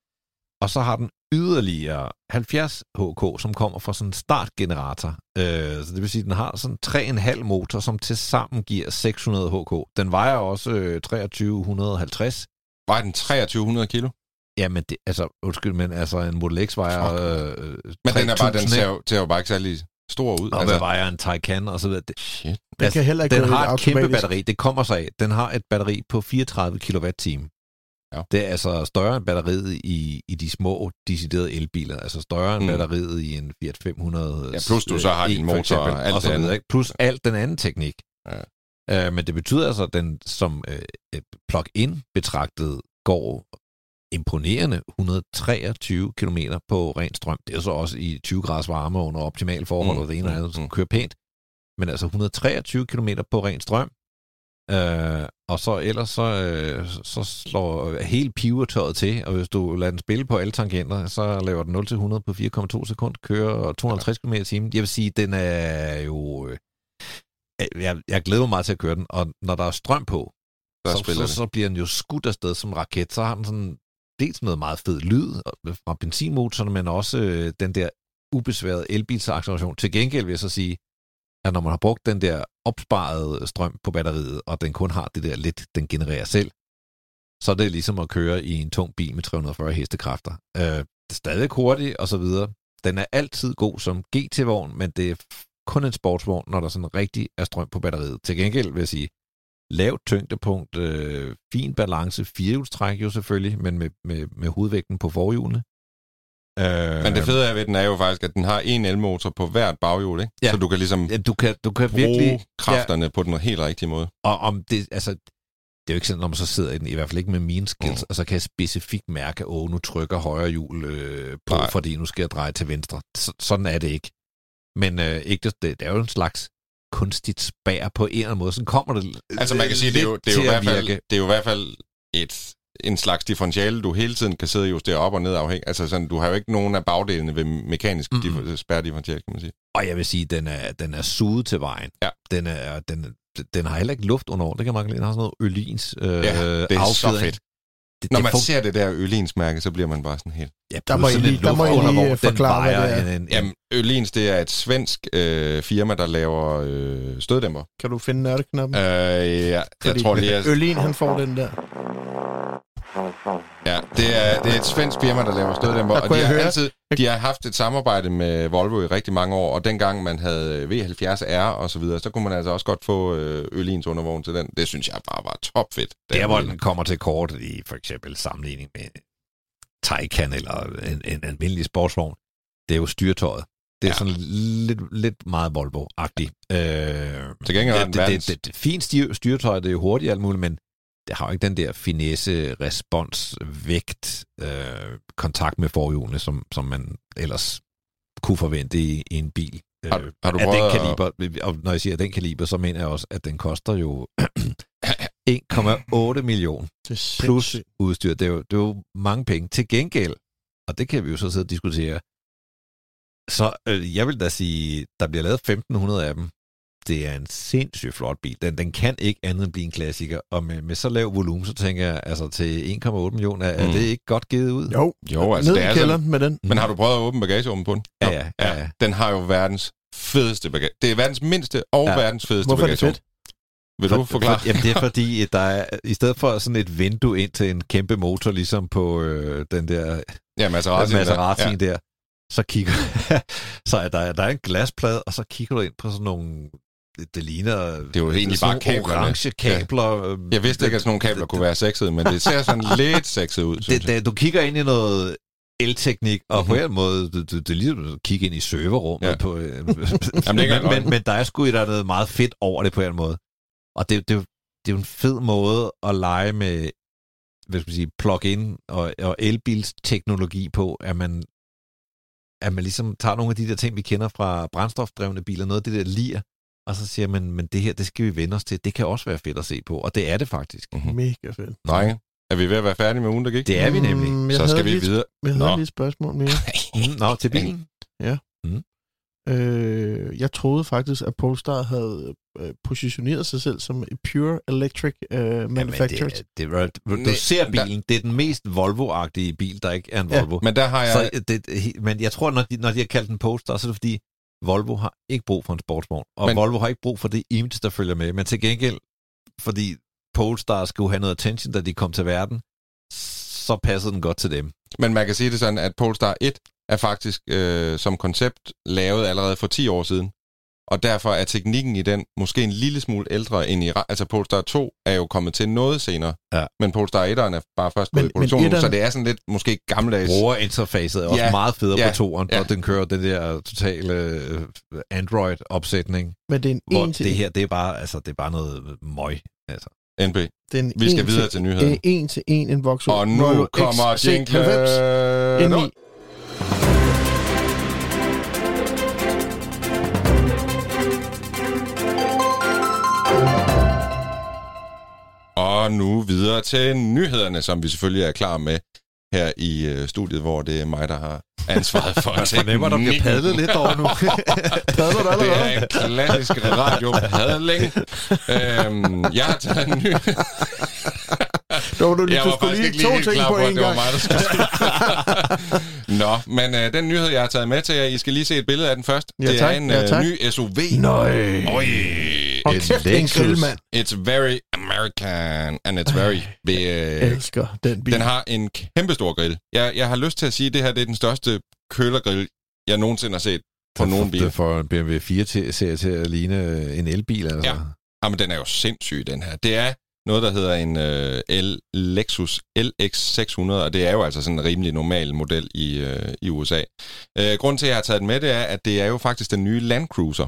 Og så har den yderligere 70 HK, som kommer fra sådan en startgenerator. Øh, så det vil sige, at den har sådan 3,5 motor, som til sammen giver 600 HK. Den vejer også øh, 2350. Var den 2300 kilo? Jamen, det, altså, undskyld, men altså en Model X vejer... Fuck. Øh, Men den, er bare, den 3000, ser, jo, ser jo bare ikke særlig stor ud. Og altså, hvad vejer en Taycan og så videre. Det, shit. den kan heller ikke den har et kæmpe batteri. Det kommer sig af. Den har et batteri på 34 kWh. Ja. Det er altså større end batteriet i, i de små deciderede elbiler. Altså større end Mm. batteriet i en Fiat 500. Ja, plus du så har din E, for motor eksempel, og alt og så det videre, andet. ikke? Plus alt den anden teknik. Ja. Uh, men det betyder altså, at den som uh, plug-in betragtet går imponerende 123 km på ren strøm. Det er så også i 20 graders varme under optimale forhold, Mm, mm, og det ene og mm, andet, som mm. kører pænt. Men altså 123 km på ren strøm. Uh, og så ellers så, uh, så slår hele pivetøjet til, og hvis du lader den spille på alle tangenter, så laver den 0-100 på 4,2 sekunder, kører 250 km i timen. Jeg vil sige, den er jo... øh, Jeg, jeg glæder mig meget til at køre den, og når der er strøm på, så, så, det. så bliver den jo skudt afsted som raket. Så har den sådan dels noget meget fed lyd fra benzinmotoren, men også øh, den der ubesværede elbilsacceleration. Til gengæld vil jeg så sige, at når man har brugt den der opsparede strøm på batteriet, og den kun har det der lidt, den genererer selv, så er det ligesom at køre i en tung bil med 340 hestekræfter. Øh, det er stadig hurtigt, og så videre. Den er altid god som GT-vogn, men det er kun en sportsvogn, når der sådan rigtig er strøm på batteriet. Til gengæld vil jeg sige, lavt tyngdepunkt, øh, fin balance, firehjulstræk jo selvfølgelig, men med, med, med hovedvægten på forhjulene. Øh, Men det fede af ved den er jo faktisk, at den har en elmotor på hvert baghjul, ikke? Ja. Så du kan ligesom ja, du kan, du kan bruge virkelig... kræfterne på den helt rigtige måde. Og om det, altså, det er jo ikke sådan, når man så sidder i den, i hvert fald ikke med mine skills, Mm. og så kan jeg specifikt mærke, at nu trykker højre hjul øh, på, Nej. fordi nu skal jeg dreje til venstre. Så, sådan er det ikke. Men øh, ikke, det, det er jo en slags kunstigt spær på en eller anden måde. Sådan kommer det Altså man kan sige, det er jo, det er jo, i, hvert fald, det er jo i hvert fald et, en slags differentiale, du hele tiden kan sidde og justere op og ned afhængig. Altså sådan, du har jo ikke nogen af bagdelene ved mekanisk Mhm. mm-hmm. kan man sige. Og jeg vil sige, den er, den er suget til vejen. Ja. Den, er, den, den har heller ikke luft under. Det kan man ikke. Den har sådan noget ølins øh, Ja, det er så fedt. Det, Når det man fun- ser det der ølinsmærke, så bliver man bare sådan helt... ja, Der må I lige- der må I lige, forklare, hvad det er. En, en, Jamen, Ølins, det er et svensk øh, firma, der laver øh, støddæmper. Kan du finde nørdeknappen? Øh, ja, jeg tror lige, at... Ølin, han får den der. Ja, det er, det er et svensk firma, der laver støddæmper, og de har, høre- altid, de har haft et samarbejde med Volvo i rigtig mange år, og dengang man havde V70R og så videre, så kunne man altså også godt få øh, Ølins undervogn til den. Det synes jeg bare var topfedt. Der, hvor den kommer til kort i for eksempel sammenligning med Taycan eller en, en almindelig sportsvogn, det er jo styrtøjet. Det er Ja. sådan lidt, lidt meget Volvo-agtigt. Øh, Til gengæld er det, det, det, det, det, fint styr, styrtøj, det er jo hurtigt alt muligt, men det har jo ikke den der finesse, respons, vægt, øh, kontakt med forhjulene, som, som man ellers kunne forvente i, i en bil. Har- øh, har du af den at- kaliber, og når jeg siger den kaliber, så mener jeg også, at den koster jo *clears throat* 1,8 millioner Det er plus udstyr. Det er, jo, det er jo mange penge. Til gengæld, og det kan vi jo så sidde og diskutere, så øh, jeg vil da sige, der bliver lavet 1500 af dem. Det er en sindssygt flot bil. Den, den kan ikke andet end blive en klassiker. Og med, med så lav volumen, så tænker jeg, altså til 1,8 millioner, er Mm. det ikke godt givet ud? Jo, Jo, altså ned det i er kælderen sådan, med den. Men har du prøvet at åbne bagagerummet på den? Ja, ja, ja, ja. Den har jo verdens fedeste bagage. Det er verdens mindste og Ja. verdens fedeste Hvorfor er det bagagerum. fedt? Vil du forklare? For, jamen, det er fordi, at der er, i stedet for sådan et vindue ind til en kæmpe motor, ligesom på øh, den der Ja, Maserati. Maserati Ja. der, der, så kigger *laughs* så er der, der er en glasplade, og så kigger du ind på sådan nogle, det, det ligner... Det er jo egentlig bare kablerne. orange kabler. øh, Jeg vidste ikke, at sådan nogle kabler kunne være sexede, men det ser sådan *laughs* lidt sexet ud, det, det, du kigger ind i noget elteknik, og Mhm. på en måde, det, det, det er ligesom at kigge ind i serverrummet. Ja. Ja. På, øh, Jamen, det *laughs* men, men, men der er sgu der er noget meget fedt over det på en måde. Og det, det, det er jo en fed måde at lege med hvad skal man sige, plug-in og, og elbilsteknologi på, at man, at man ligesom tager nogle af de der ting, vi kender fra brændstofdrevne biler, noget af det der lir, og så siger man, men det her, det skal vi vende os til. Det kan også være fedt at se på, og det er det faktisk. Mhm. Mega fedt. Drenge, er vi ved at være færdige med ugen, der gik? Det er vi nemlig. Mm, Så skal vi lige, videre. Jeg Nå. havde lige et spørgsmål mere. *laughs* Mm, Nå, til bilen. Øh, jeg troede faktisk, at Polestar havde øh, positioneret sig selv som et pure electric øh, manufacturer. det, det, det, du, Nej, du ser der- bilen, det er den mest Volvo-agtige bil, der ikke er en Ja, Volvo. Men der har jeg... Så det, det- men jeg tror, når de, når de har kaldt den Polestar, så er det fordi, Volvo har ikke brug for en sportsvogn, og Men- Volvo har ikke brug for det image, der følger med. Men til gengæld, fordi Polestar skulle have noget attention, da de kom til verden, så passede den godt til dem. Men man kan sige det sådan, at Polestar 1 er faktisk øh, som koncept lavet allerede for 10 år siden. Og derfor er teknikken i den måske en lille smule ældre end i... Altså Polestar 2 er jo kommet til noget senere. Ja. Men Polestar 1'eren er bare først gået i produktion så det er sådan lidt måske gammeldags... Brugerinterfacet er også Ja, meget federe ja, på toeren, ja. og den kører den der totale øh, Android-opsætning, Men det er en hvor en til det her, det er bare, altså, det er bare noget møg. Altså. NB. det er en Vi skal videre til nyhederne. En, en til en en Vauxhall Og nu Volvo kommer XC90 Og nu videre til nyhederne, som vi selvfølgelig er klar med her i øh, studiet, hvor det er mig, der har ansvaret for *laughs* Man fornemmer, der bliver padlet lidt over nu. *laughs* Padler du Det allerede? er en klassisk radiopadling. øhm, jeg har taget en ny... *laughs* Der var du lige, Jeg du skulle lige to helt ting på at en det var gang. mig, der skulle Nå, men øh, den nyhed, jeg har taget med til jer, I skal lige se et billede af den først. Ja, det tak. er en Ja, øh, tak. ny SUV. Nøj. Oj, Hold kæft, det er en Lexus. grill, mand. it's very American, and it's very... Jeg Øh, elsker den bil. den har en kæmpe stor grill. Jeg, jeg har lyst til at sige, at det her det er den største kølergrill, jeg nogensinde har set på nogen bil. Det får en BMW 4-serie til at ligne en elbil, altså. Ja. Jamen, den er jo sindssyg, den her. Det er noget, der hedder en øh, L Lexus LX600, og det er jo altså sådan en rimelig normal model i, øh, i USA. Øh, grunden til, at jeg har taget den med, det er, at det er jo faktisk den nye Land Cruiser.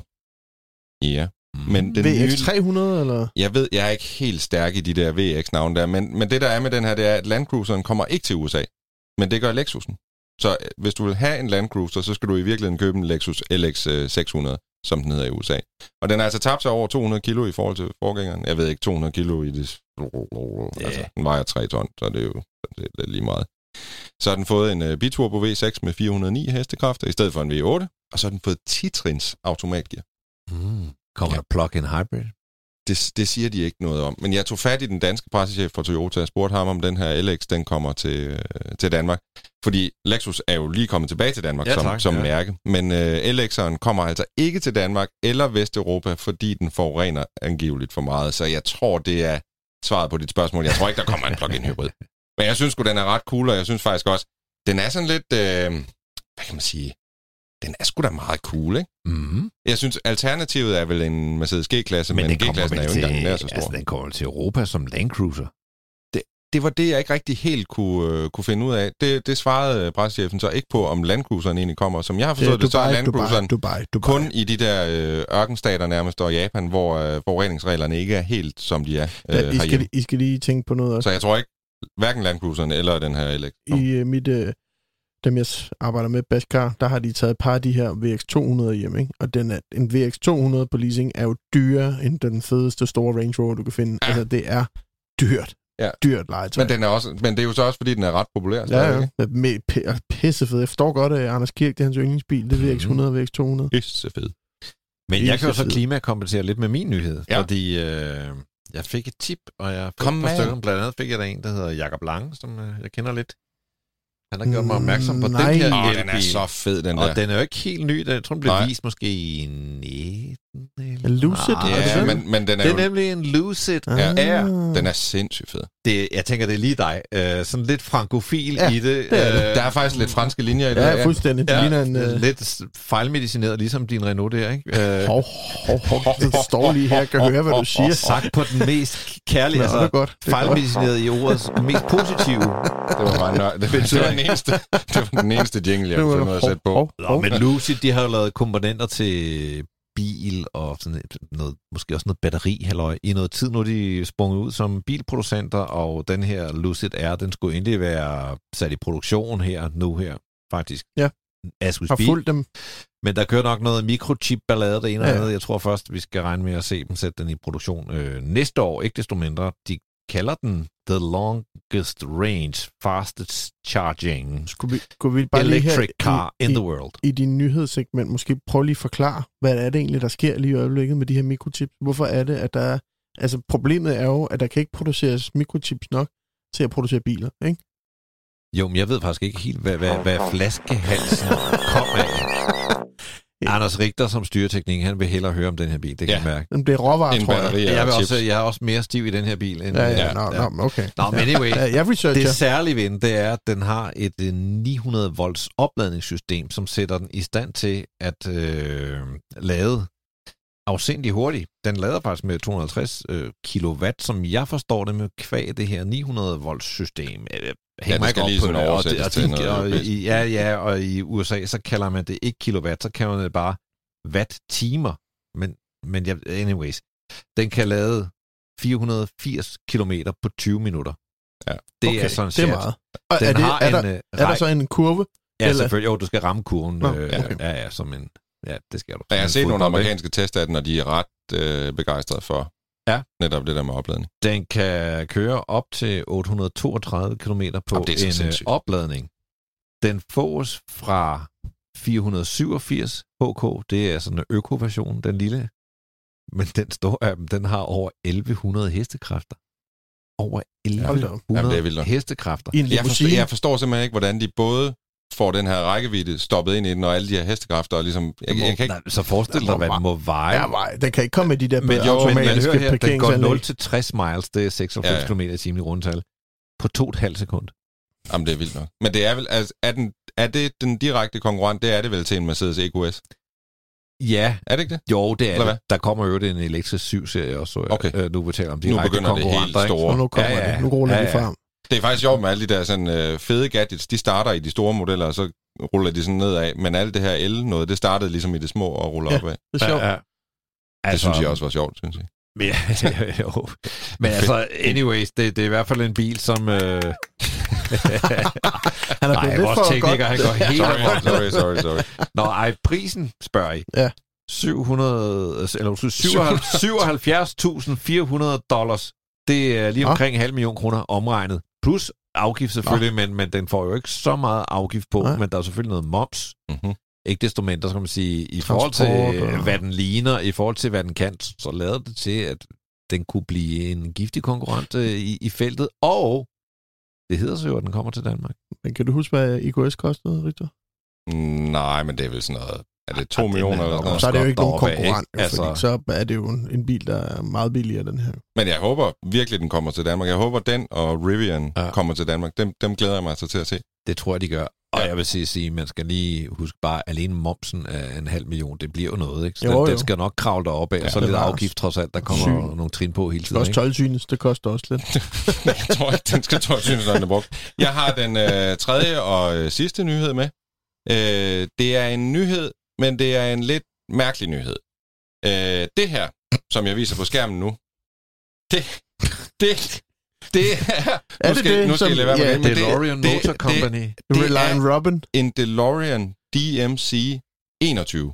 Ja. Men den nye... VX300, eller? Jeg ved, jeg er ikke helt stærk i de der VX-navne der, men, men det, der er med den her, det er, at Land Cruiseren kommer ikke til USA, men det gør Lexusen. Så øh, hvis du vil have en Land Cruiser, så skal du i virkeligheden købe en Lexus LX øh, 600, som den hedder i USA. Og den er altså tabt sig over 200 kilo i forhold til forgængeren. Jeg ved ikke, 200 kilo i det... Altså, den vejer 3 ton, så det er jo det er lige meget. Så har den fået en uh, biturbo V6 med 409 hestekræfter i stedet for en V8, og så har den fået 10-trins automatgear. Mm. Kommer Ja. der plug-in hybrid? Det, det siger de ikke noget om. Men jeg tog fat i den danske pressechef for Toyota og spurgte ham, om den her LX, den kommer til, øh, til Danmark. Fordi Lexus er jo lige kommet tilbage til Danmark Ja, som, tak, som ja. mærke. Men øh, LX'eren kommer altså ikke til Danmark eller Vesteuropa, fordi den forurener angiveligt for meget. Så jeg tror, det er svaret på dit spørgsmål. Jeg tror ikke, der kommer en plug-in hybrid. Men jeg synes sgu, den er ret cool, og jeg synes faktisk også, den er sådan lidt, øh, hvad kan man sige, den er sgu da meget cool, ikke? Mm. Jeg synes, alternativet er vel en Mercedes G-klasse, men, men G-klassen er jo ikke engang nær så stor. Altså, den kommer til Europa som Land Cruiser. det var det, jeg ikke rigtig helt kunne, øh, kunne finde ud af. Det, det svarede pressechefen så ikke på, om Landcruiseren egentlig kommer. Som jeg har forstået det, det så er Landcruiseren Dubai, Dubai. kun i de der øh, ørkenstater nærmest, og Japan, hvor øh, forureningsreglerne ikke er helt, som de er øh, Ja, I, skal. I skal lige tænke på noget også. Så jeg tror ikke, hverken Landcruiseren eller den her elektro. I uh, mit, uh, dem jeg arbejder med, Bashkar, der har de taget et par af de her VX200 hjem, ikke? Og den er, en VX200 på leasing er jo dyrere end den fedeste store Range Rover, du kan finde. Ja. Altså, det er dyrt. Ja. Dyrt legetøj. Men, den er også, men det er jo så også, fordi den er ret populær. Ja, ja. Med, p- pissefed. Jeg forstår godt, at Anders Kirk, det er hans yndlingsbil. Det er VX100 og VX200. Pissefed. Men Det er jeg kan jo så klimakompensere lidt med min nyhed, Ja. fordi øh, jeg fik et tip, og jeg fik Kom et par stykker. Blandt andet fik jeg der en, der hedder Jakob Lange, som øh, jeg kender lidt. Han har gjort mig opmærksom på Mm, den nej. her Åh, den er elbil. så fed, den og der. den er jo ikke helt ny. Den, jeg tror, den blev Nej. vist måske i 19... Eller... Lucid, Ah, er det Ja, den? men, men den er, det er jo, nemlig en Lucid. Ah. Ja. Er. den er sindssygt fed. Det, jeg tænker, det er lige dig. Øh, sådan lidt frankofil Ja, i det. det er det. Øh, Der er faktisk lidt franske linjer i det. Ja, fuldstændig. Det Ja, ligner en... Uh, lidt s- fejlmedicineret, ligesom din Renault der, ikke? Øh, hov, hov, hov. Det står lige her. Jeg kan høre, hvad du siger. sagt på den mest kærlige, Nå, det er altså godt. Det er godt. fejlmedicineret i ordets mest positive. Det var bare nør... det, den eneste, *laughs* det var den eneste jingle, jeg kunne finde at sætte på. hov, Nå, hov. men Lucid, de har jo lavet komponenter til bil og sådan et- noget, måske også noget batteri halløj. I noget tid nu er de sprunget ud som bilproducenter, og den her Lucid R, den skulle endelig være sat i produktion her, nu her, faktisk. Ja. As we Har speak. fulgt dem. Men der kører nok noget mikrochip-ballade det ene og ja. andet. Jeg tror først, vi skal regne med at se dem sætte den i produktion øh, næste år. Ikke desto mindre. De kalder den The Longest Range Fastest Charging Skulle vi, skulle vi bare lige her Electric Car i, in i, the World. i din nyhedssegment måske prøve lige at forklare, hvad er det egentlig, der sker lige i øjeblikket med de her mikrochips? Hvorfor er det, at der er... Altså, problemet er jo, at der kan ikke produceres mikrochips nok til at producere biler, ikke? Jo, men jeg ved faktisk ikke helt, hvad, hvad, hvad flaskehalsen kom af. Ja. Anders Richter som styreteknik, han vil hellere høre om den her bil, det kan Ja. jeg mærke. Den bliver råvarer, tror jeg. Jeg, vil også, jeg er også mere stiv i den her bil. End, Ja, ja, øh, nå, nå, okay. Nå, men anyway, Ja, jeg researcher. Det særlige ved den, det er, at den har et øh, 900 volts opladningssystem, som sætter den i stand til at øh, lade afsindig hurtigt. Den lader faktisk med 250 øh, kilowatt, som jeg forstår det med kvæg det her 900 volts system. Øh, hænger det skal lige på sådan det, og oversættes og til noget og i- Ja, ja, og i USA, så kalder man det ikke kilowatt, så kalder man det bare watt-timer. Men, men jeg, anyways, den kan lade 480 kilometer på 20 minutter. Ja. Det okay, er sådan det er meget. Og Den er, det, har er, der, en, øh, er der så en kurve? Ja, eller- selvfølgelig. Jo, du skal ramme kurven. Nå, øh, okay. ja, ja, som en... Ja, det skal du. Jeg har set nogle amerikanske test af den, og de er ret øh, begejstrede for Ja. netop det der med opladning. Den kan køre op til 832 km på Jamen, det er så en øh, sindssygt. opladning. Den fås fra 487 HK. Det er sådan en økoversion, den lille. Men den store af dem, den har over 1100 hestekræfter. Over Hold da op. 1100 Jamen, det er hestekræfter. I en Jeg forstår, jeg forstår simpelthen ikke, hvordan de både får den her rækkevidde stoppet ind i den, og alle de her hestekræfter, og ligesom... Jeg, jeg kan ikke, Nej, så forestil dig, må hvad den må veje. Ja, nej, den kan ikke komme med de der Men jo, men, men automatiske hør her, den går parkeringsanlæg. 0 til 60 miles, det er 96 Ja, ja. km i timen i rundtal, på to og et halvt sekund. Jamen, det er vildt nok. Men det er vel... Altså, er, den, er det den direkte konkurrent? Det er det vel til en Mercedes EQS? Ja, Er det ikke det? jo, det er Eller hvad? det. Der kommer jo en elektrisk 7-serie også. Okay. Øh, nu vi taler om Nu direkte begynder det helt konkurrenter, ikke? store. Så nu kommer Ja, ja, det. Nu ruller ja, ja. frem. Det er faktisk sjovt med alle de der sådan, øh, fede gadgets. De starter i de store modeller, og så ruller de sådan nedad. Men alt det her el noget, det startede ligesom i det små og ruller Ja. op af. Det er sjovt. Ja, ja. Det synes jeg også var sjovt, synes jeg. Men, ja, *laughs* jo. Men altså, anyways, det, det er i hvert fald en bil, som... Øh... *laughs* Han er Nej, blevet lidt vores tekniker, han går helt Sorry, sorry, sorry, sorry. Nå, ej, prisen, spørger I. Ja. 700, eller undskyld, 77.400 dollars. Det er lige omkring en halv million kroner omregnet. Plus afgift selvfølgelig, men, men den får jo ikke så meget afgift på, Nej. men der er selvfølgelig noget moms. Mm-hmm. Ikke desto mindre, skal man sige, i Transport forhold til, og- hvad den ligner, i forhold til, hvad den kan, så lader det til, at den kunne blive en giftig konkurrent øh, i, i feltet. Og det hedder sig jo, at den kommer til Danmark. Men kan du huske, hvad IKS kostede, Richter? Nej, men det er vel sådan noget er det 2 millioner eller noget? Så er det jo ikke nogen konkurrent, ikke? altså... fordi så er det jo en, en bil, der er meget billigere, den her. Men jeg håber virkelig, den kommer til Danmark. Jeg håber, den og Rivian Ja. ja. kommer til Danmark. Dem, dem glæder jeg mig altså til at se. Det tror jeg, de gør. Og Ja. jeg vil sige, sige, man skal lige huske bare, alene momsen af en halv million, det bliver jo noget, ikke? Så Jo, den, jo. den skal nok kravle derop af, ja, og så lidt afgift trods alt, der kommer sygt. nogle trin på hele Det tiden, også ikke? 12 synes, det koster også lidt. *laughs* jeg tror ikke, den skal tro, synes, den er brugt. Jeg har den øh, tredje og øh, sidste nyhed med. Øh, det er en nyhed, men det er en lidt mærkelig nyhed. Øh, det her, som jeg viser på skærmen nu, det, det, det er... Er nu det skal, det, nu skal som- jeg lade være med ja, det, men det, DeLorean det, Motor det, Company. det Reliant Robin. en DeLorean DMC 21.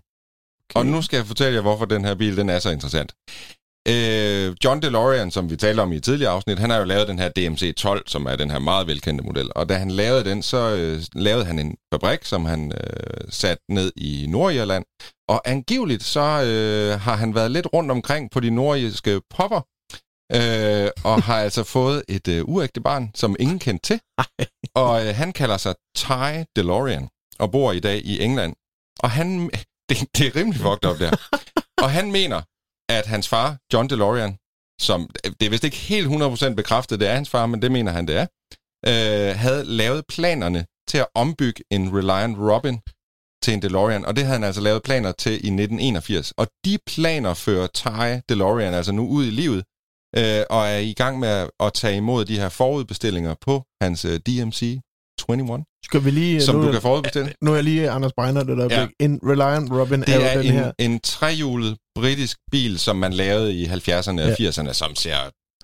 Okay. Og nu skal jeg fortælle jer, hvorfor den her bil den er så interessant. Øh, John DeLorean, som vi talte om i et tidligere afsnit, han har jo lavet den her DMC 12, som er den her meget velkendte model. Og da han lavede den, så øh, lavede han en fabrik, som han øh, satte ned i Nordirland. Og angiveligt så øh, har han været lidt rundt omkring på de nordiske popper, øh, og har altså fået et øh, uægte barn, som ingen kendte til. Og øh, han kalder sig Ty DeLorean, og bor i dag i England. Og han... *laughs* Det, det er rimelig fucked up, der. og han mener, at hans far, John DeLorean, som... Det er vist ikke helt 100% bekræftet, det er hans far, men det mener han, det er, øh, havde lavet planerne til at ombygge en Reliant Robin til en DeLorean, og det havde han altså lavet planer til i 1981. Og de planer fører Ty DeLorean altså nu ud i livet, øh, og er i gang med at, at tage imod de her forudbestillinger på hans øh, DMC 21, skal vi lige... som nu, du kan forudbestille. Nu er jeg lige Anders Breiner, det der ja. En Reliant Robin er, Det jo er den en, her. en trehjulet britisk bil, som man lavede i 70'erne og Ja. 80'erne, som ser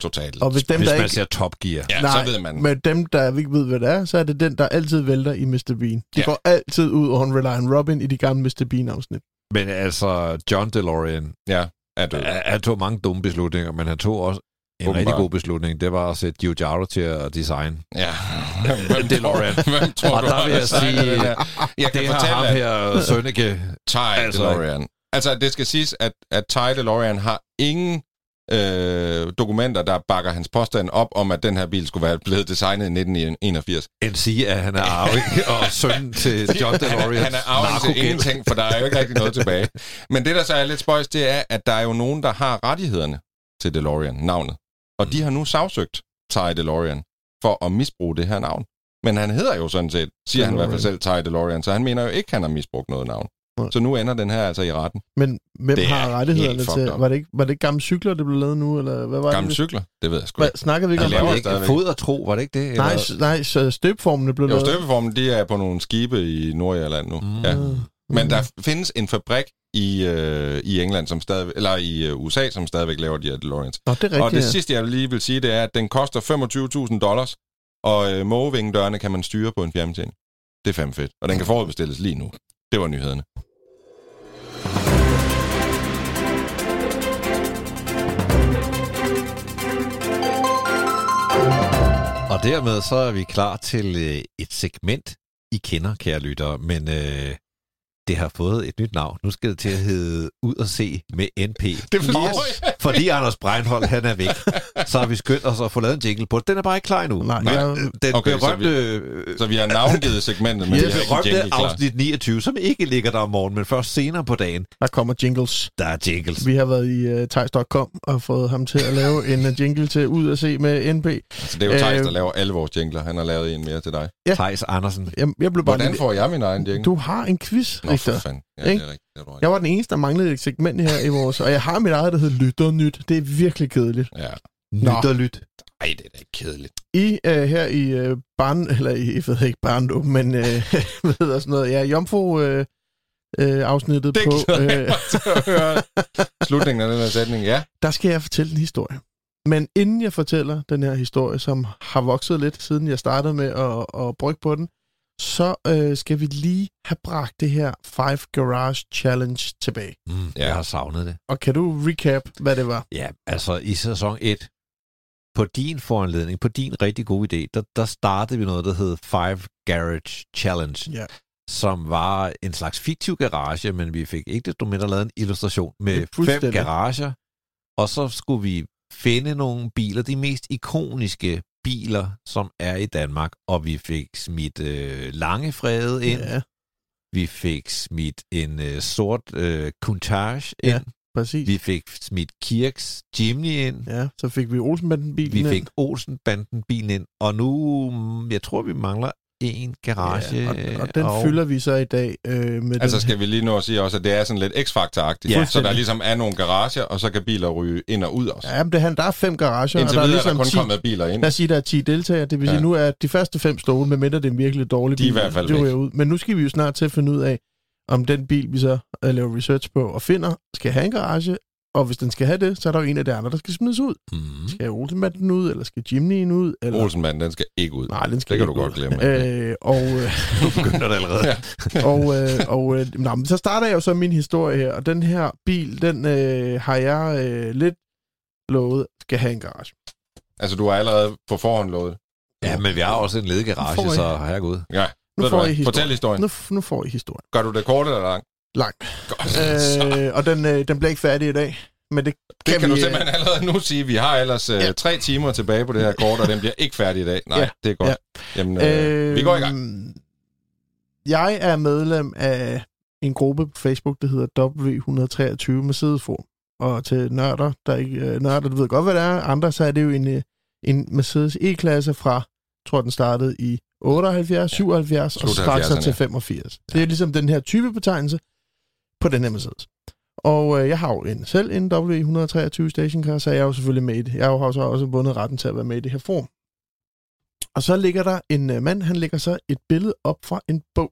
totalt... Og hvis dem, Hvis der man ikke... ser Top Gear. ja, Nej, så ved man. Men dem, der ikke ved, hvad det er, så er det den, der altid vælter i Mr. Bean. De Ja. går altid ud over en Reliant Robin i de gamle Mr. Bean-afsnit. Men altså, John DeLorean, Ja, er død. han han tog mange dumme beslutninger, men han tog også en Åbenbart. rigtig god beslutning. Det var at sætte Giugiaro til at designe. Ja. *laughs* Hvem DeLorean. Tror, hvem tror Og du der vil jeg sige, her? Jeg kan Det har fortælle, ham her, Sønneke. Ty Altså- DeLorean. Altså, det skal siges, at, at Ty DeLorean har ingen øh, dokumenter, der bakker hans påstand op om, at den her bil skulle være blevet designet i 1981. End sige, at han er arving *laughs* og søn til John DeLorean. Han er arving til ingenting, for der er jo ikke rigtig noget tilbage. Men det, der så er lidt spøjs, det er, at der er jo nogen, der har rettighederne til DeLorean, navnet. Og de har nu sagsøgt Ty DeLorean for at misbruge det her navn. Men han hedder jo sådan set, siger han i hvert fald selv, Ty DeLorean, så han mener jo ikke, han har misbrugt noget navn. Nej. Så nu ender den her altså i retten. Men hvem Det har rettighederne til... Var det, ikke, var det ikke gamle cykler, det blev lavet nu, eller hvad var Gamle det? cykler, det ved jeg sgu ikke. snakkede vi ikke om det? ikke fod og tro, var det ikke det? Nej, Eller- s- nej, så støbformene blev Jo, lavet. støbeformen, de er på nogle skibe i Nordjylland nu. Mm. Ja. Mm. Men der findes en fabrik i, øh, i England, som stadig, eller i øh, USA, som stadigvæk laver de her DeLoreans. Nå, det er rigtigt, og det ja. sidste, jeg lige vil sige, det er, at den koster 25.000 dollars, og øh, mågevingedørene kan man styre på en fjernbetjening. Det er fandme fedt. Og den kan forudbestilles lige nu. Det var nyhederne. Og dermed så er vi klar til øh, et segment, I kender, kære lyttere, men øh, det har fået et nyt navn. Nu skal det til at hedde Ud og se med NP. Det forstår yes. Fordi Anders Breinholt, han er væk. *laughs* *laughs* Så har vi skyndt os at få lavet en jingle på det. Den er bare ikke klar endnu. Nej, Nej. jeg, Den Okay, så berømte, vi- øh, Så vi har navngivet segmentet, men den vi har ikke afsnit 29, som ikke ligger der om morgenen, men først senere på dagen, der kommer jingles. der er jingles. Vi har været i uh, Thijs.com og fået ham til at lave en uh, jingle til ud at se med NP. Altså, det er jo Thijs, Øh, der laver alle vores jingler. Han har lavet en mere til dig. Ja. Thijs Andersen. Jeg, jeg blev bare Hvordan får jeg min egen jingle? Du har en quiz, Nå, for fanden. Ja, det er rigtigt. Det er. Jeg var den eneste, der manglede et segment her i vores... Og jeg har mit eget, der hedder Lytternyt. Det er virkelig kedeligt. Ja. Nå. Lyt og lyt. Ej, det er da ikke kedeligt. I uh, her i uh, barn... Eller i, jeg ved ikke barndom, men uh, *laughs* hvad hedder sådan noget? Ja, Jomfru... Uh, uh, afsnittet Det på... jeg øh, at høre. *laughs* Slutningen af den her sætning, ja. der skal jeg fortælle en historie. Men inden jeg fortæller den her historie, som har vokset lidt, siden jeg startede med at, at brygge på den, så øh, skal vi lige have bragt det her Five Garage Challenge tilbage. Mm, Ja. Jeg har savnet det. Og kan du recap, hvad det var? Ja, altså i sæson 1, på din foranledning, på din rigtig gode idé, der, der startede vi noget, der hed Five Garage Challenge, Ja. som var en slags fiktiv garage, men vi fik ikke desto mindre lavet en illustration med fem garager, og så skulle vi finde nogle biler, de mest ikoniske biler, som er i Danmark, og vi fik smidt øh, Langefrede ind, Ja. Vi fik smidt en øh, sort øh, Countach ind. Ja, Præcis. Vi fik smidt Kirks Jimny ind. Ja, så fik vi Olsenbanden-bilen Vi ind. fik Olsen-banden-bilen ind. Og nu, mm, jeg tror, vi mangler en garage. Ja, og, og den og... fylder vi så i dag øh, med Altså den skal vi lige nå at sige også, at det er sådan lidt X-Factor-agtigt. Ja. Ja, så der ligesom er nogle garager, og så kan biler ryge ind og ud også. Ja, men det, han- der er fem garager, Indtil og der er videre er der ligesom kun 10, kommet biler ind. lad os sige, der er 10 deltagere. Det vil Ja. sige, nu er de første fem stole, medmindre det er en virkelig dårlig De er i bil, hvert fald det ud. Men nu skal vi jo snart til at finde ud af, om den bil, vi så øh, laver research på og finder, skal have en garage, og hvis den skal have det, så er der jo en af de andre, der skal smides ud. Mm. Skal Olsenbanden ud, eller skal Jimny'en ud? Eller... Olsenmanden, den skal ikke ud. Nej, den skal Det kan ikke du godt glemme. Øh, og, øh, *laughs* Nu begynder det allerede. Ja. og, øh, og øh, nå, men så starter jeg jo så min historie her, og den her bil, den øh, har jeg øh, lidt lovet skal have en garage. Altså, du har allerede på forhånd lovet. Ja, men vi har også en ledig garage, så herregud. Ja, Nu ved får? I historien. Fortæl historien. Nu, nu får I historien. Gør du det kort eller langt? Langt. Godt. *laughs* Øh, og den, øh, den bliver ikke færdig i dag. Men det kan, Det kan vi, du øh, simpelthen allerede nu sige. Vi har ellers øh, Ja. tre timer tilbage på det her kort, og den bliver ikke færdig i dag. Nej, Ja. det er godt. Ja. Jamen, øh, vi går i gang. Øhm, Jeg er medlem af en gruppe på Facebook, der hedder W123 Mercedes Forum. Og til nørder, der ikke øh, nørder, du ved godt, hvad det er. Andre, så er det jo en, øh, en Mercedes E-klasse fra, tror, den startede i 78, 77, og så Slut strak sig 70'erne, til ja. 85. Det er ligesom den her type betegnelse på den her Mercedes. Og øh, jeg har jo en, selv en W123 stationcar, så er jeg jo selvfølgelig med i det. Jeg har jo så også vundet retten til at være med i det her forum. Og så ligger der en øh, mand, han lægger så et billede op fra en bog,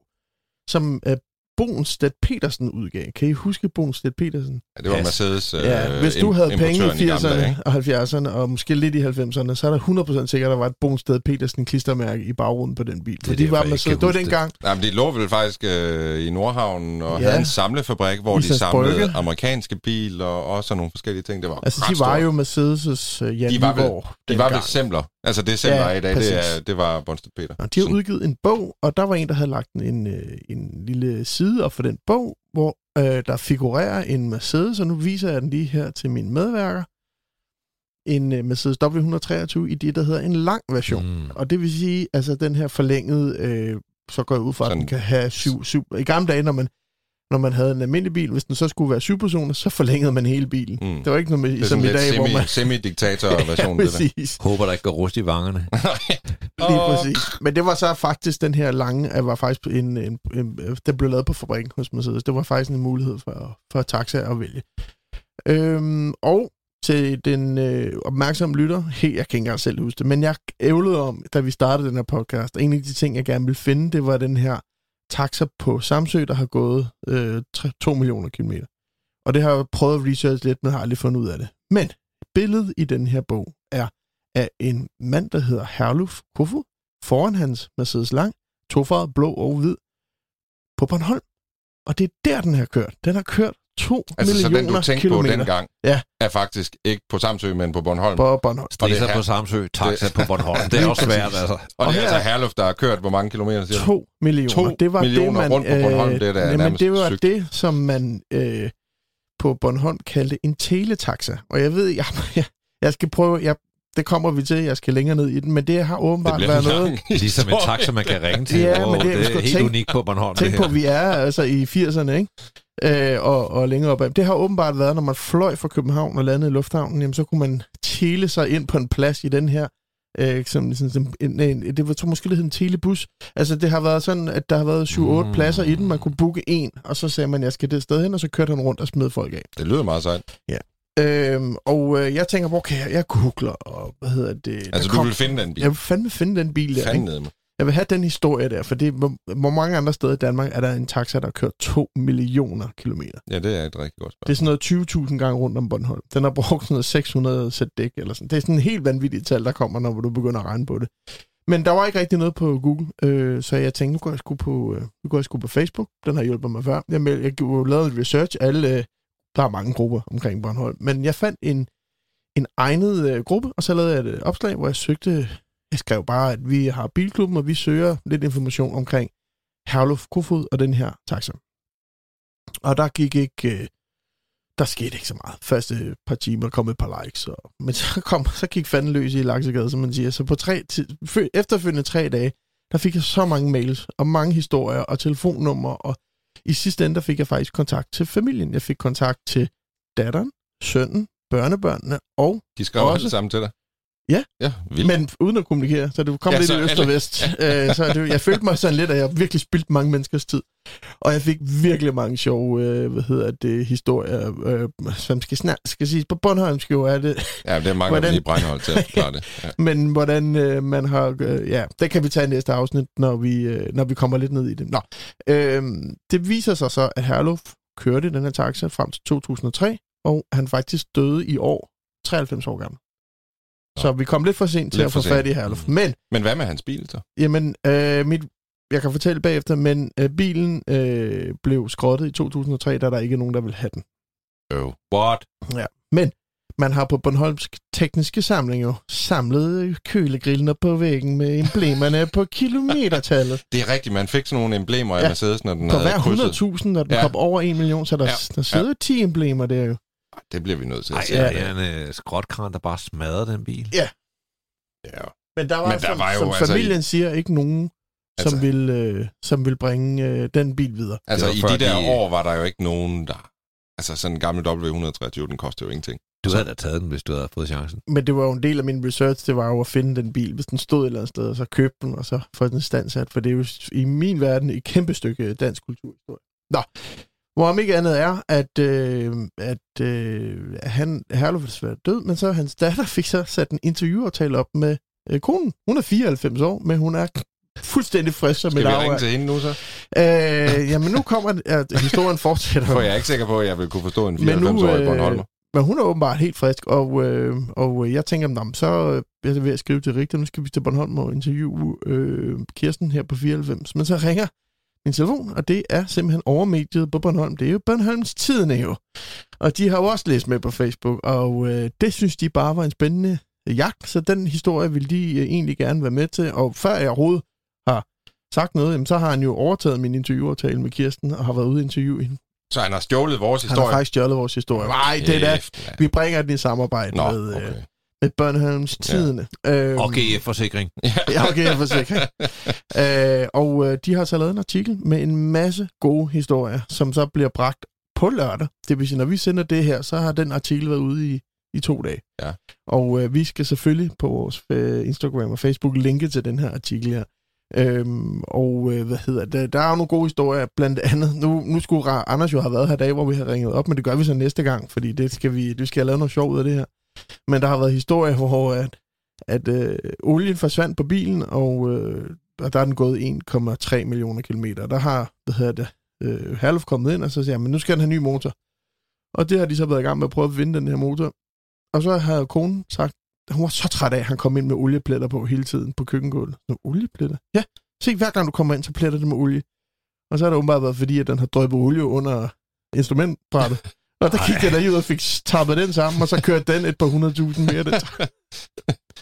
som øh, Bonstedt Petersen udgav. Kan I huske Bonstedt Petersen? Ja, det var. Mercedes øh, Ja, hvis du havde penge i importøren gamle dage, 80'erne og 70'erne, og måske lidt i 90'erne, så er der 100% sikkert, at der var et Bonstedt Petersen klistermærke i bagruden på den bil. For de derfor, var kan det var huske det. dengang, Nej, men de lå vel faktisk øh, i Nordhavnen og Ja. havde en samlefabrik, hvor Isas de samlede Brygge. amerikanske biler og også nogle forskellige ting. Det var altså de var stort. jo Mercedes' uh, Jan De var vel- De var vel dengang. Semler. Altså det Semler Ja, er i dag, det, er, det var Bonstedt Peter. Og de har udgivet en bog, og der var en, der havde lagt en, øh, en lille side op for den bog, hvor øh, der figurerer en Mercedes, og nu viser jeg den lige her til mine medværker. En øh, Mercedes W123 i det, der hedder en lang version. Mm. Og det vil sige, altså den her forlængede, øh, så går jeg ud fra, at den kan have syv, syv... I gamle dage, når man, når man havde en almindelig bil, hvis den så skulle være syv personer, så forlængede man hele bilen. Mm. Det var ikke noget med, Det som i dag, hvor semi, man... semi-diktator-version. *laughs* det der. præcis. Håber, der ikke går rust i vangerne. *laughs* Lige præcis. Men det var så faktisk den her lange, at var faktisk en, en, en, den blev lavet på fabrikken hos Mercedes. Det var faktisk en mulighed for, for taxa at vælge. Øhm, og til den øh, opmærksomme lytter, hey, jeg kan ikke engang selv huske det, men jeg ævlede om, da vi startede den her podcast, en af de ting, jeg gerne ville finde, det var den her taxa på Samsø, der har gået øh, 2 millioner kilometer. Og det har jeg prøvet at research lidt, men har aldrig fundet ud af det. Men billedet i den her bog er af en mand, der hedder Herluf Kofod, foran hans Mercedes Lang, tofarvet blå og hvid, på Bornholm. Og det er der, den har kørt. Den har kørt 2 Altså, så millioner den, du tænkte kilometer på dengang, Ja. er faktisk ikke på Samsø, men på Bornholm. på Bornholm. Og det er Strisser her- på Samsø, taxa på Bornholm. Det er også svært, altså. Og, Og det er her- altså Herluf, der har kørt hvor mange kilometer, siger du? 2 millioner. To det var millioner det, man, rundt på Bornholm, det er da jamen, nærmest det var sygt. det, som man øh, på Bornholm kaldte en teletaxa. Og jeg ved, jeg, *laughs* jeg, jeg skal prøve, jeg, det kommer vi til, jeg skal længere ned i den, men det har åbenbart bliver været noget, Ligesom en taxa, man kan ringe til. Ja, men det- det, du er skal helt tænke- unikt på Bornholm. Tænk det på, vi er altså i 80'erne, ikke? Øh, og, og længere op. Det har åbenbart været, når man fløj fra København og landede i lufthavnen, jamen, så kunne man tele sig ind på en plads i den her Øh, som, sådan, som, en, en, det var tror, måske, det hed en telebus. Altså, det har været sådan, at der har været 7-8 Mm. pladser i den. Man kunne booke en, og så sagde man, jeg skal det sted hen, og så kørte han rundt og smed folk af. Det lyder meget sejt. Øhm, og øh, jeg tænker, kan jeg? Jeg googler, og hvad hedder det? Altså, du kom- vil finde den bil. Jeg vil fandme finde den bil der, ikke? Fanden mig. Jeg vil have den historie der, for det, hvor, hvor mange andre steder i Danmark er der en taxa, der har kørt 2 millioner kilometer. Ja, det er et rigtig godt Det spørgsmål. er sådan noget 20.000 gange rundt om Bornholm. Den har brugt sådan noget 600 sæt dæk eller sådan. Det er sådan en helt vanvittigt tal, der kommer, når du begynder at regne på det. Men der var ikke rigtig noget på Google, øh, så jeg tænkte, nu går jeg sgu på, øh, nu går jeg sgu på Facebook. Den har hjulpet mig før. Jeg, jeg gjorde- lavede en research. Alle, øh, der er mange grupper omkring Bornholm. Men jeg fandt en, en egnet øh, gruppe, og så lavede jeg et opslag, hvor jeg søgte... Jeg skrev bare, at vi har bilklubben, og vi søger lidt information omkring Herluf Kofod og den her taxa. Og der gik ikke... Øh, der skete ikke så meget. Første par timer kom et par likes, og, men så, kom, så gik fanden løs i Laksegade, som man siger. Så på tre, efterfølgende tre dage, der fik jeg så mange mails, og mange historier, og telefonnumre, og i sidste ende, der fik jeg faktisk kontakt til familien. Jeg fik kontakt til datteren, sønnen, børnebørnene og... De skrev Også- sammen til dig? Ja. Ja, vildt. Men uden at kommunikere, så det kom Ja, ja, lidt så i øst og vest. Øh, så det, jeg følte mig sådan lidt, at jeg virkelig spildte mange menneskers tid. Og jeg fik virkelig mange sjove, øh, hvad hedder det, historier, øh, som skal, snart, skal siges på Bornholmsk jo er det, Ja, det mangler Hvordan- Hvordan... lige Breinholt til at forklare det. Ja. *laughs* men hvordan øh, man har, øh, ja, det kan vi tage i næste afsnit, når vi, øh, når vi kommer lidt ned i det. Nå, øh, det viser sig så, at Herluf kørte den her taxa frem til 2003, og han faktisk døde i år, 93 år gammel. Så vi kom lidt for sent til Lidt at få fat i. Herluf. Mm. Men Men hvad med hans bil så? Jamen, øh, mit, jeg kan fortælle bagefter, men øh, bilen øh, blev skrottet i 2003, da der ikke er nogen, der vil have den. Jo. What? Ja. Men man har på Bornholmsk Tekniske Samling jo samlet øh, kølegrillene på væggen med emblemerne på *laughs* kilometertallet. Det er rigtigt, man fik sådan nogle emblemer af Ja. Mercedes, når den På havde hver krydset. 100.000, når den Ja. ja. kom over 1 million, så der, Ja. ja. der sidder 10 emblemer der jo. Det bliver vi nødt til Ej, at se. ja, det er en uh, skrotkran, der bare smadrede den bil. Ja. Men der var, Men der som, var jo som altså familien siger, ikke nogen, som, Altså- vil, øh, som vil bringe øh, den bil videre. Altså, i de der de- år var der jo ikke nogen, der... Altså, sådan en gammel W123, den koster jo ingenting. Du havde da taget den, hvis du havde fået chancen. Men det var jo en del af min research, det var jo at finde den bil, hvis den stod et eller andet sted, og så købe den, og så få den standsat, for det er jo i min verden et kæmpe stykke dansk kulturhistorie. Nå, hvor om ikke andet er, at, øh, at øh, han, Herluf er desværre død, men så hans datter fik så sat en interviewaftale op med øh, konen. Hun er 94 år, men hun er fuldstændig frisk som Skal vi ringe til hende nu så? Øh, jamen nu kommer at historien fortsætter. For jeg er ikke sikker på, at jeg vil kunne forstå en Men nu, 94-årig øh, Bornholmer. Men hun er åbenbart helt frisk, og, øh, og jeg tænker, "Nå, men så øh, er jeg ved at skrive til Rigter, nu skal vi til Bornholm og interviewe øh, Kirsten her på 94. Men så ringer min telefon, og det er simpelthen overmediet på Bornholm. Det er jo Bornholms Tidene jo. Og de har jo også læst med på Facebook, og øh, det synes de bare var en spændende jagt, så den historie vil de øh, egentlig gerne være med til. Og før jeg overhovedet har sagt noget, jamen, så har han jo overtaget min interviewaftale med Kirsten, og har været ude og interviewe hende. Så han har stjålet vores Han har historie? faktisk stjålet vores historie. Nej, det er da, vi bringer den i samarbejde Nå, med, øh, okay. Med Bornholms Tidene. Øhm, Og GF-forsikring. *laughs* Ja, okay, forsikring. øh, og øh, de har så lavet en artikel med en masse gode historier, som så bliver bragt på lørdag. Det vil sige, når vi sender det her, så har den artikel været ude i, i to dage. Ja. Og øh, vi skal selvfølgelig på vores øh, Instagram og Facebook linke til den her artikel her. Øhm, og øh, hvad hedder det? Der er jo nogle gode historier, blandt andet. Nu, nu skulle Anders jo have været her i dag, hvor vi har ringet op, men det gør vi så næste gang, fordi det skal vi, det skal have lavet noget sjovt ud af det her. Men der har været historier, hvor at, at øh, olien forsvandt på bilen, og, øh, og der er den gået 1,3 millioner kilometer. Der har, hvad hedder det, øh, Herluf kommet ind, og så siger han, men nu skal den have en ny motor. Og det har de så været i gang med at prøve at vinde den her motor. Og så har konen sagt, hun var så træt af, at han kom ind med oliepletter på hele tiden på køkkengulvet. Nå, oliepletter? Ja, se, hver gang du kommer ind, så pletter det med olie. Og så har det åbenbart været, fordi at den har drøbet olie under instrumentbrættet. *laughs* Og der gik jeg der ud og fik tappet den sammen, og så kørte den et par hundredtusind mere. Den. *laughs*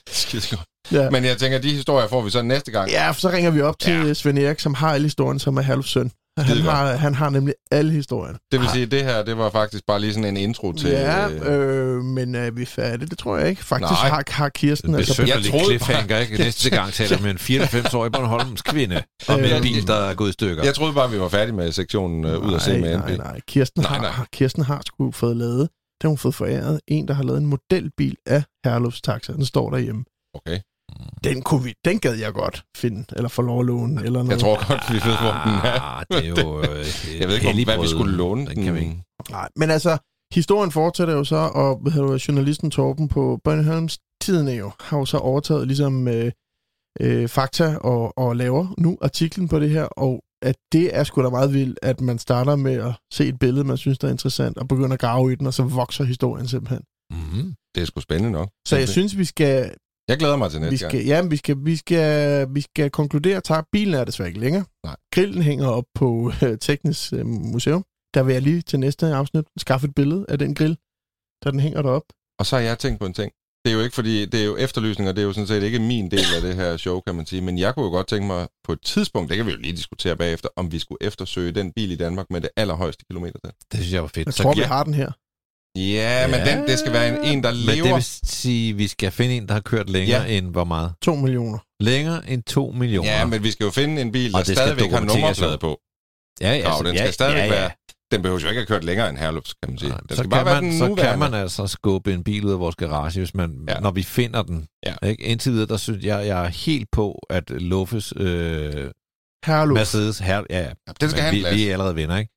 Skidegodt. Ja. Men jeg tænker, de historier får vi så næste gang. Ja, for så ringer vi op til Ja. Svend Erik, som har alle historien, som er Herlufs søn. Han har, han har nemlig alle historierne. Det vil sige, at det her, det var faktisk bare lige sådan en intro til... ja, øh, øh, men er vi færdige? Det tror jeg ikke. Faktisk Nej. har, har Kirsten... Det Altså, jeg troede cliffhanger, ikke? *laughs* Næste gang taler med en 94-årig Bornholms kvinde om Øh, en bil, der er gået i stykker. jeg troede bare, vi var færdige med sektionen øh, ud at se med nej, NB. nej. Kirsten, Nej, har, nej. har, Kirsten har sgu fået lavet, der har hun fået foræret, en, der har lavet en modelbil af Herlufs taxa. Den står derhjemme. Okay. Den, kunne vi, den gad jeg godt finde, eller få lov at låne, eller noget. Jeg tror godt, vi ved, hvor den er. Ah, det er jo... Øh, *laughs* Jeg ved ikke, om, hvad vi skulle låne. Den kan vi ikke. Nej, men altså, historien fortsætter jo så, og hvad hedder det, journalisten Torben på Børneholms Tidene jo, har jo så overtaget ligesom øh, øh, fakta og, og laver nu artiklen på det her, og at det er sgu da meget vildt, at man starter med at se et billede, man synes, der er interessant, og begynder at grave i den, og så vokser historien simpelthen. Mm-hmm. Det er sgu spændende nok. Så jeg synes, vi skal, Jeg glæder mig til vi næste skal, gang. ja, vi skal, vi skal, vi skal konkludere, at bilen er desværre ikke længere. Nej. Grillen hænger op på øh, Teknisk øh, Museum. Der vil jeg lige til næste afsnit skaffe et billede af den grill, der den hænger derop. Og så har jeg tænkt på en ting. Det er jo ikke fordi, det er jo efterlysninger, det er jo sådan set ikke min del af det her show, kan man sige. Men jeg kunne jo godt tænke mig på et tidspunkt, det kan vi jo lige diskutere bagefter, om vi skulle eftersøge den bil i Danmark med det allerhøjeste kilometertal. Det synes jeg var fedt. Jeg Så tror, vi ja. har den her. Ja, men Ja. den, det skal være en, en der Men lever. det vil sige, at vi skal finde en, der har kørt længere Ja. end hvor meget? 2 millioner. Længere end 2 millioner. Ja, men vi skal jo finde en bil, Og der det skal stadigvæk har nummerplade på. Ja, ja, Grav, den skal stadigvæk være... Den behøver jo ikke at have kørt længere end Herlufs, kan man sige. Den så, skal kan bare være man, den så nuværende. kan man altså skubbe en bil ud af vores garage, hvis man, Ja. ja. når vi finder den. Ja. Ikke? Indtil videre, der synes jeg, jeg er helt på, at Luffes øh, Herluf. Mercedes her, ja, ja, Ja, den skal men vi, vi er allerede venner, ikke?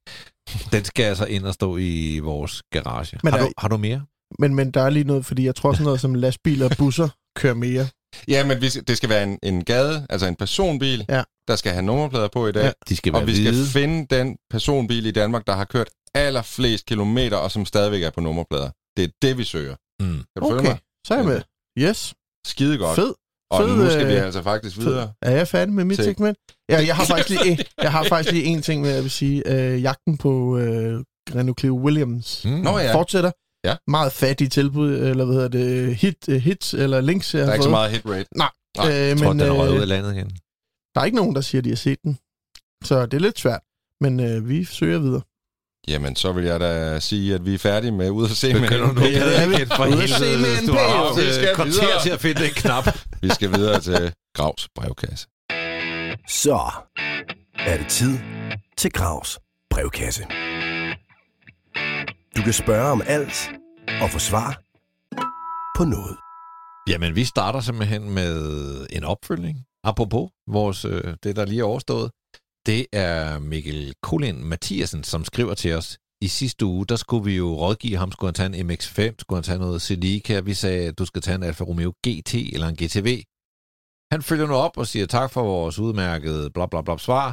Den skal altså ind og stå i vores garage. Men har, der- du, har du mere? Men, men der er lige noget, fordi jeg tror sådan noget som lastbiler og busser kører mere. Ja, men vi det skal være en, en gade, altså en personbil, Ja. der skal have nummerplader på i dag. Ja. De skal være Og vi skal hvide. finde den personbil i Danmark, der har kørt allerflest kilometer, og som stadigvæk er på nummerplader. Det er det, vi søger. Mm. Kan du følge Okay, mig? så er jeg med. Yes, Skide godt. fed. Og fed, nu skal vi øh, altså faktisk fed. videre. Er jeg færdig med mit Til- segment? Ja, jeg har *laughs* faktisk lige, jeg har faktisk lige en ting med, jeg vil sige. Øh, jagten på øh, Clio Williams Mm. Nå ja, fortsætter. Ja. Meget fattige tilbud, eller hvad hedder det, hit, øh, hits eller links, jeg der er ikke så fået. meget hit rate. Nej. Øh, Jeg tror, men den er røget ud af øh, landet igen. der er ikke nogen, der siger, at de har set den. Så det er lidt svært. Men øh, vi søger videre. Jamen, så vil jeg da sige, at vi er færdige med ud at se med NP. Jeg ved ikke, for Ude at se med helvede. en Du har haft Vi skal øh, kvarter videre. til at finde den knap. *laughs* Vi skal videre til Gravs brevkasse. Så er det tid til Gravs brevkasse. Du kan spørge om alt og få svar på noget. Jamen, vi starter simpelthen med en opfølgning. Apropos vores, øh, det, der lige er overstået. Det er Mikkel Kolin Mathiasen, som skriver til os. I sidste uge, der skulle vi jo rådgive ham. Skulle han tage en MX-5? Skulle han tage noget Celica? Vi sagde, at du skal tage en Alfa Romeo GT eller en GTV. Han følger nu op og siger tak for vores udmærkede bla bla bla svar.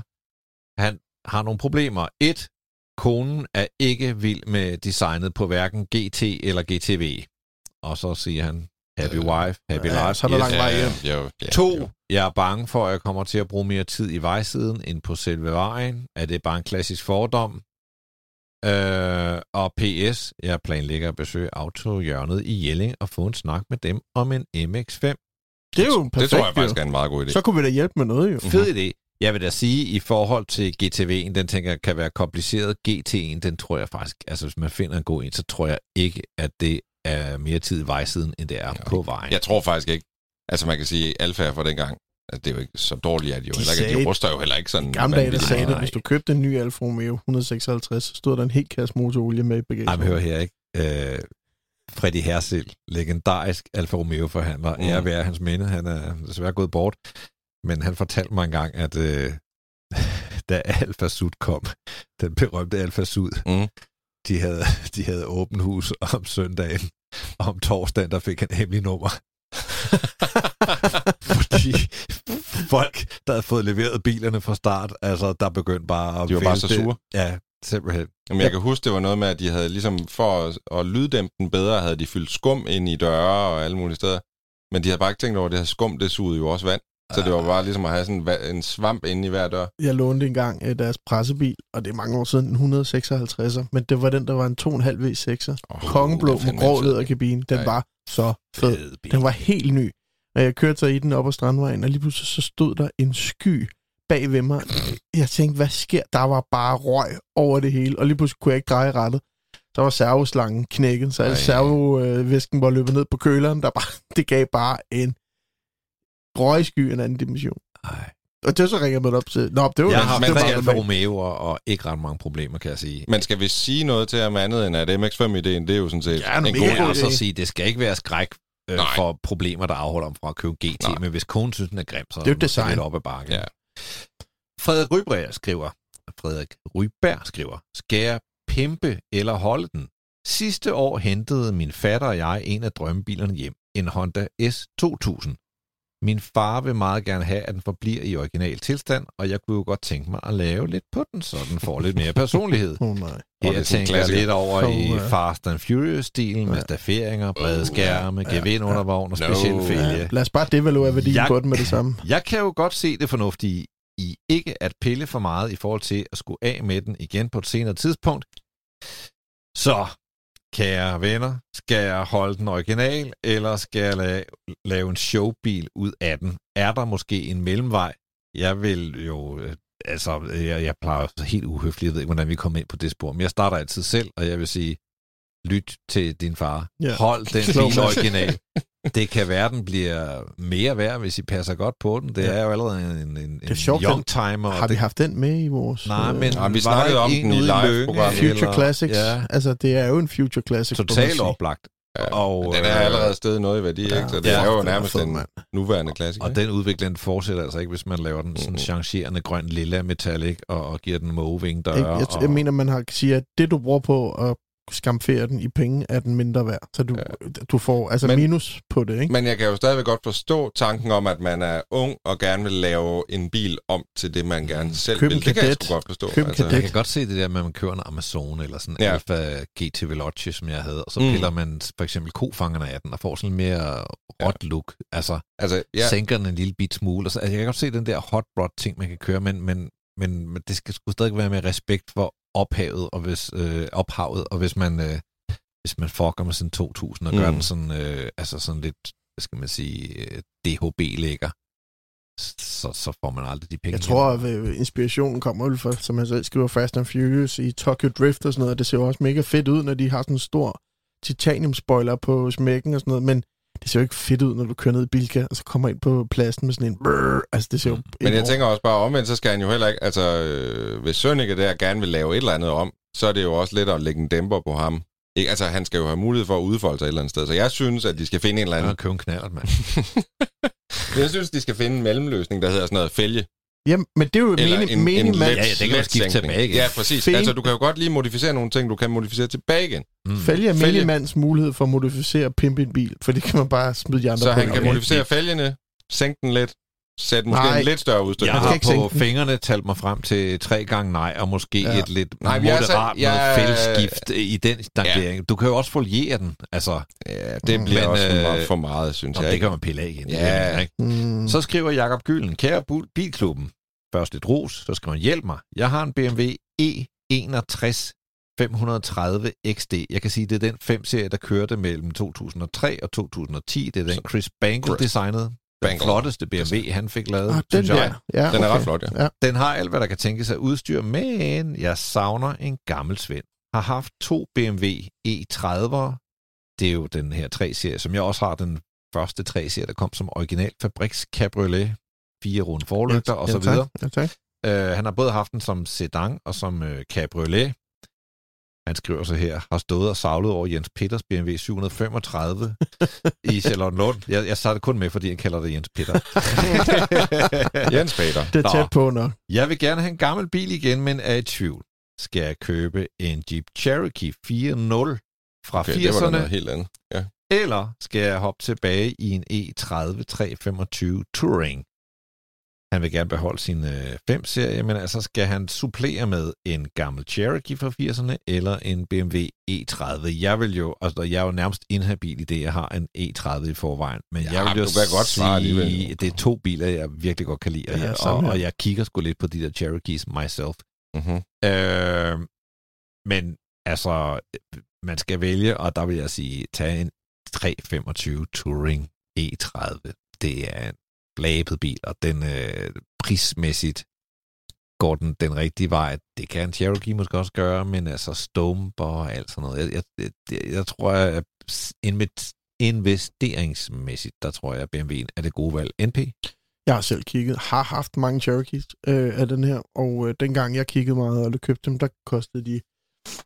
Han har nogle problemer. Et, konen er ikke vild med designet på hverken GT eller GTV. Og så siger han, happy Øh, wife, happy ja, life. så er der lang vej hjem. Jo, ja, To, jo. jeg er bange for, at jeg kommer til at bruge mere tid i vejsiden end på selve vejen. Er det bare en klassisk fordom? Øh, og PS, jeg planlægger at besøge autohjørnet i Jelling og få en snak med dem om en MX-5. Det er jo perfekt, Det tror jeg faktisk jo. er en meget god idé. Så kunne vi da hjælpe med noget, jo. Fed idé. Jeg vil da sige, i forhold til GTV'en, den tænker jeg kan være kompliceret. GT'en, den tror jeg faktisk, altså hvis man finder en god en, så tror jeg ikke, at det er mere tid i vejsiden, end det er Ja. på vejen. Jeg tror faktisk ikke. Altså man kan sige, alfa fra dengang, altså, det er jo ikke så dårligt, at de jo De heller ikke, de ruster jo heller ikke sådan. I gamle dage, der sagde det, hvis du købte en ny Alfa Romeo 156, så stod der en helt kasse motorolie med i Ej, men bagagen. hør her, ikke? Øh, Freddy Hersel, legendarisk Alfa Romeo-forhandler. Mm. Ære være hans minde. Han er desværre gået bort. Men han fortalte mig engang, at øh, *laughs* da Alfa Sud kom, den berømte Alfa Sud, Mm. De, havde, de havde åben hus om søndagen. Og om torsdagen, der fik han hemmelig nummer. *laughs* Fordi folk, der havde fået leveret bilerne fra start, altså der begyndte bare at De var bare så sure. Ja, simpelthen. Jamen, jeg kan huske, det var noget med, at de havde ligesom, for at, at lyddæmpe den bedre, havde de fyldt skum ind i døre og alle mulige steder. Men de havde bare ikke tænkt over, at det her skum, det sugede jo også vand. Så det var bare ligesom at have sådan en va- en svamp inde i hver dør. Jeg lånte engang øh, deres pressebil, og det er mange år siden, en 156'er, men det var den, der var en 2,5 V6'er. Oh, Kongeblå med grå læderkabine. Den Ja. var så fed. Fed bil. Den var helt ny. Og jeg kørte så i den op ad Strandvejen, og lige pludselig så stod der en sky bag ved mig. Jeg tænkte, hvad sker? Der var bare røg over det hele, og lige pludselig kunne jeg ikke dreje rettet. Så var servoslangen knækket, så al Ej. servovæsken var løbet ned på køleren. Der bare, *laughs* det gav bare en røgsky en anden dimension. Ej. Og det så ringer man op til... Nå, det var Jeg har var tre Alfa normalt. Romeo'er og ikke ret mange problemer, kan jeg sige. Men skal vi sige noget til ham andet, end at MX-5-ideen, det er jo sådan set Ja, en god idé. så sige, det skal ikke være skræk øh, Nej. for problemer, der afholder dem fra at købe GT, Nej. men hvis konen synes, den er grim, så Det er jo design. lidt op ad bakken. Ja. Frederik Ryberg skriver, Frederik Ryberg skriver, skal jeg pimpe eller holde den? Sidste år hentede min fatter og jeg en af drømmebilerne hjem, en Honda S2000. Min far vil meget gerne have, at den forbliver i original tilstand, og jeg kunne jo godt tænke mig at lave lidt på den, så den får lidt mere *laughs* personlighed. Åh oh, nej. Og det er Her tænker jeg lidt over i Oh, ja. Fast and Furious-stilen med Ja. stafferinger, brede Oh, skærme, ja. gevind under vogn og No. speciel Ja. fælge. Lad os bare devaluere værdien Jeg- på den med det samme. Jeg kan jo godt se det fornuftige i ikke at pille for meget i forhold til at skulle af med den igen på et senere tidspunkt. Så, kære venner, skal jeg holde den original, eller skal jeg lave, lave en showbil ud af den? Er der måske en mellemvej? Jeg vil jo... Øh, altså, jeg, jeg plejer helt uhøfligt, jeg ved ikke, hvordan vi kommer ind på det spor, men jeg starter altid selv, og jeg vil sige, lyt til din far. Ja. Hold den mig. original. *laughs* Det kan være, den bliver mere værd, hvis I passer godt på den. Det Ja. er jo allerede en, en, en Det er sjovt, young timer. Har vi haft den med i vores... Nej, øh, men Nej, vi snakkede om den i live-programmet. Future eller- Classics. Ja, Altså, det er jo en Future Classic. totalt oplagt. Ja, Og, den er øh, allerede stedet noget i værdi, Ja, ikke? Så det ja. er jo Den nærmest fed, en mand. nuværende klassiker. Og den udvikling fortsætter altså ikke, hvis man laver den sådan changerende grøn lilla metallic og, og giver den moving døre. Jeg, jeg, og, jeg mener, man har sige, at det, du bruger på at skamfere den i penge, er den mindre værd. Så du, ja. du får altså Men- minus på det, ikke? Men jeg kan jo stadigvæk godt forstå tanken om, at man er ung og gerne vil lave en bil om til det, man gerne selv Køb vil. Det kan jeg sgu godt forstå. Køb en Jeg kan godt se det der med, at man kører en Amazon eller sådan en Ja. Alfa GT Veloce, som jeg havde, og så Mm. piller man for eksempel kofangerne af den og får sådan en mere råt look. Altså, Altså, ja. sænker den en lille bit smule. Altså, jeg kan godt se den der hot rod ting, man kan køre, men, men, men, men det skal sgu stadig være med respekt for ophavet, og hvis, øh, ophavet, og hvis man, øh, hvis man fucker med sådan 2000 og gør Mm. den sådan, øh, altså sådan lidt, hvad skal man sige, øh, DHB-lækker, så, så får man aldrig de penge Jeg tror, at øh, inspirationen kommer vel fra, som han selv skriver, Fast and Furious i Tokyo Drift og sådan noget. Det ser jo også mega fedt ud, når de har sådan en stor titanium-spoiler på smækken og sådan noget, men det ser jo ikke fedt ud, når du kører ned i Bilka, og så kommer ind på pladsen med sådan en brrr. Altså, det ser jo... Mm. men jeg tænker også bare omvendt, så skal han jo heller ikke... Altså, øh, hvis Sønneke der gerne vil lave et eller andet om, så er det jo også lidt at lægge en dæmper på ham. Ikke? Altså, han skal jo have mulighed for at udfolde sig et eller andet sted. Så jeg synes, at de skal finde en eller Jeg anden... har købt en knallert, mand. *laughs* Jeg synes, de skal finde en mellemløsning, der hedder sådan noget fælge. Jamen, men det er jo Eller mening, en, mening en man, let, Ja, ja, det kan man skifte sænkning. tilbage igen. Ja, præcis. Fæng- Altså, du kan jo godt lige modificere nogle ting, du kan modificere tilbage igen. Mm. Fælge er Fælge. minimands mulighed for at modificere og pimpe en bil, for det kan man bare smide de andre Så på. han kan modificere fælgene, sænke den lidt, sætte måske Nej. en lidt større udstyr. Jeg har ikke på fingrene talt mig frem til tre gange nej, og måske ja. Et lidt Nej, er moderat så- jeg- noget fældskift i den stankering. Ja. Du kan jo også foliere den. Altså, Ja, det bliver Men, også øh, for meget, synes og jeg. det kan man pille af igen. Ja. Er ikke? Mm. Så skriver Jakob Gylden, kære bilklubben, først et ros, så skriver han, hjælp mig. Jeg har en BMW E61 530 XD. Jeg kan sige, det er den 5-serie, der kørte mellem 2003 og 2010. Det er den Chris Bangle designede. Den flotteste BMW, han fik lavet, ah, den synes jeg. der. Ja, Den er okay. ret flot, ja. ja. Den har alt, hvad der kan tænkes af udstyr, men jeg savner en gammel svend. Har haft to BMW E30'ere. Det er jo den her 3-serie, som jeg også har den første 3-serie, der kom som original fabriks cabriolet. Fire runde forlygter og så videre. Ja, tak. Uh, han har både haft den som sedan og som uh, cabriolet. Han skriver så her, har stået og savlet over Jens Peters BMW 735 i Charlottenlund. Jeg, jeg satte kun med, fordi han kalder det Jens Peter. *laughs* Jens Peter. Det er tæt på nok. Jeg vil gerne have en gammel bil igen, men er i tvivl. Skal jeg købe en Jeep Cherokee 4.0 fra Okay, det var 80'erne, helt andet. Ja. eller skal jeg hoppe tilbage i en E E30 325 Touring? Han vil gerne beholde sin øh, 5-serie, men altså skal han supplere med en gammel Cherokee fra 80'erne eller en BMW E30. Jeg vil jo, altså jeg er jo nærmest inhabil i det, jeg har en E30 i forvejen, men Ja, jeg vil jo du kan godt svare sige, alligevel. det er to biler, jeg virkelig godt kan lide, og, Ja, og, her. og jeg kigger sgu lidt på de der Cherokees myself. Mm-hmm. Øh, men altså, man skal vælge, og der vil jeg sige, tag en 325 Touring E30. Det er en flabet bil, og den øh, prismæssigt går den den rigtige vej. Det kan en Cherokee måske også gøre, men altså stump og alt sådan noget. Jeg, jeg, jeg, jeg tror, at inve- investeringsmæssigt, der tror jeg, at BMW'en er det gode valg. NP? Jeg har selv kigget, har haft mange Cherokees øh, af den her, og øh, dengang jeg kiggede meget og købte dem, der kostede de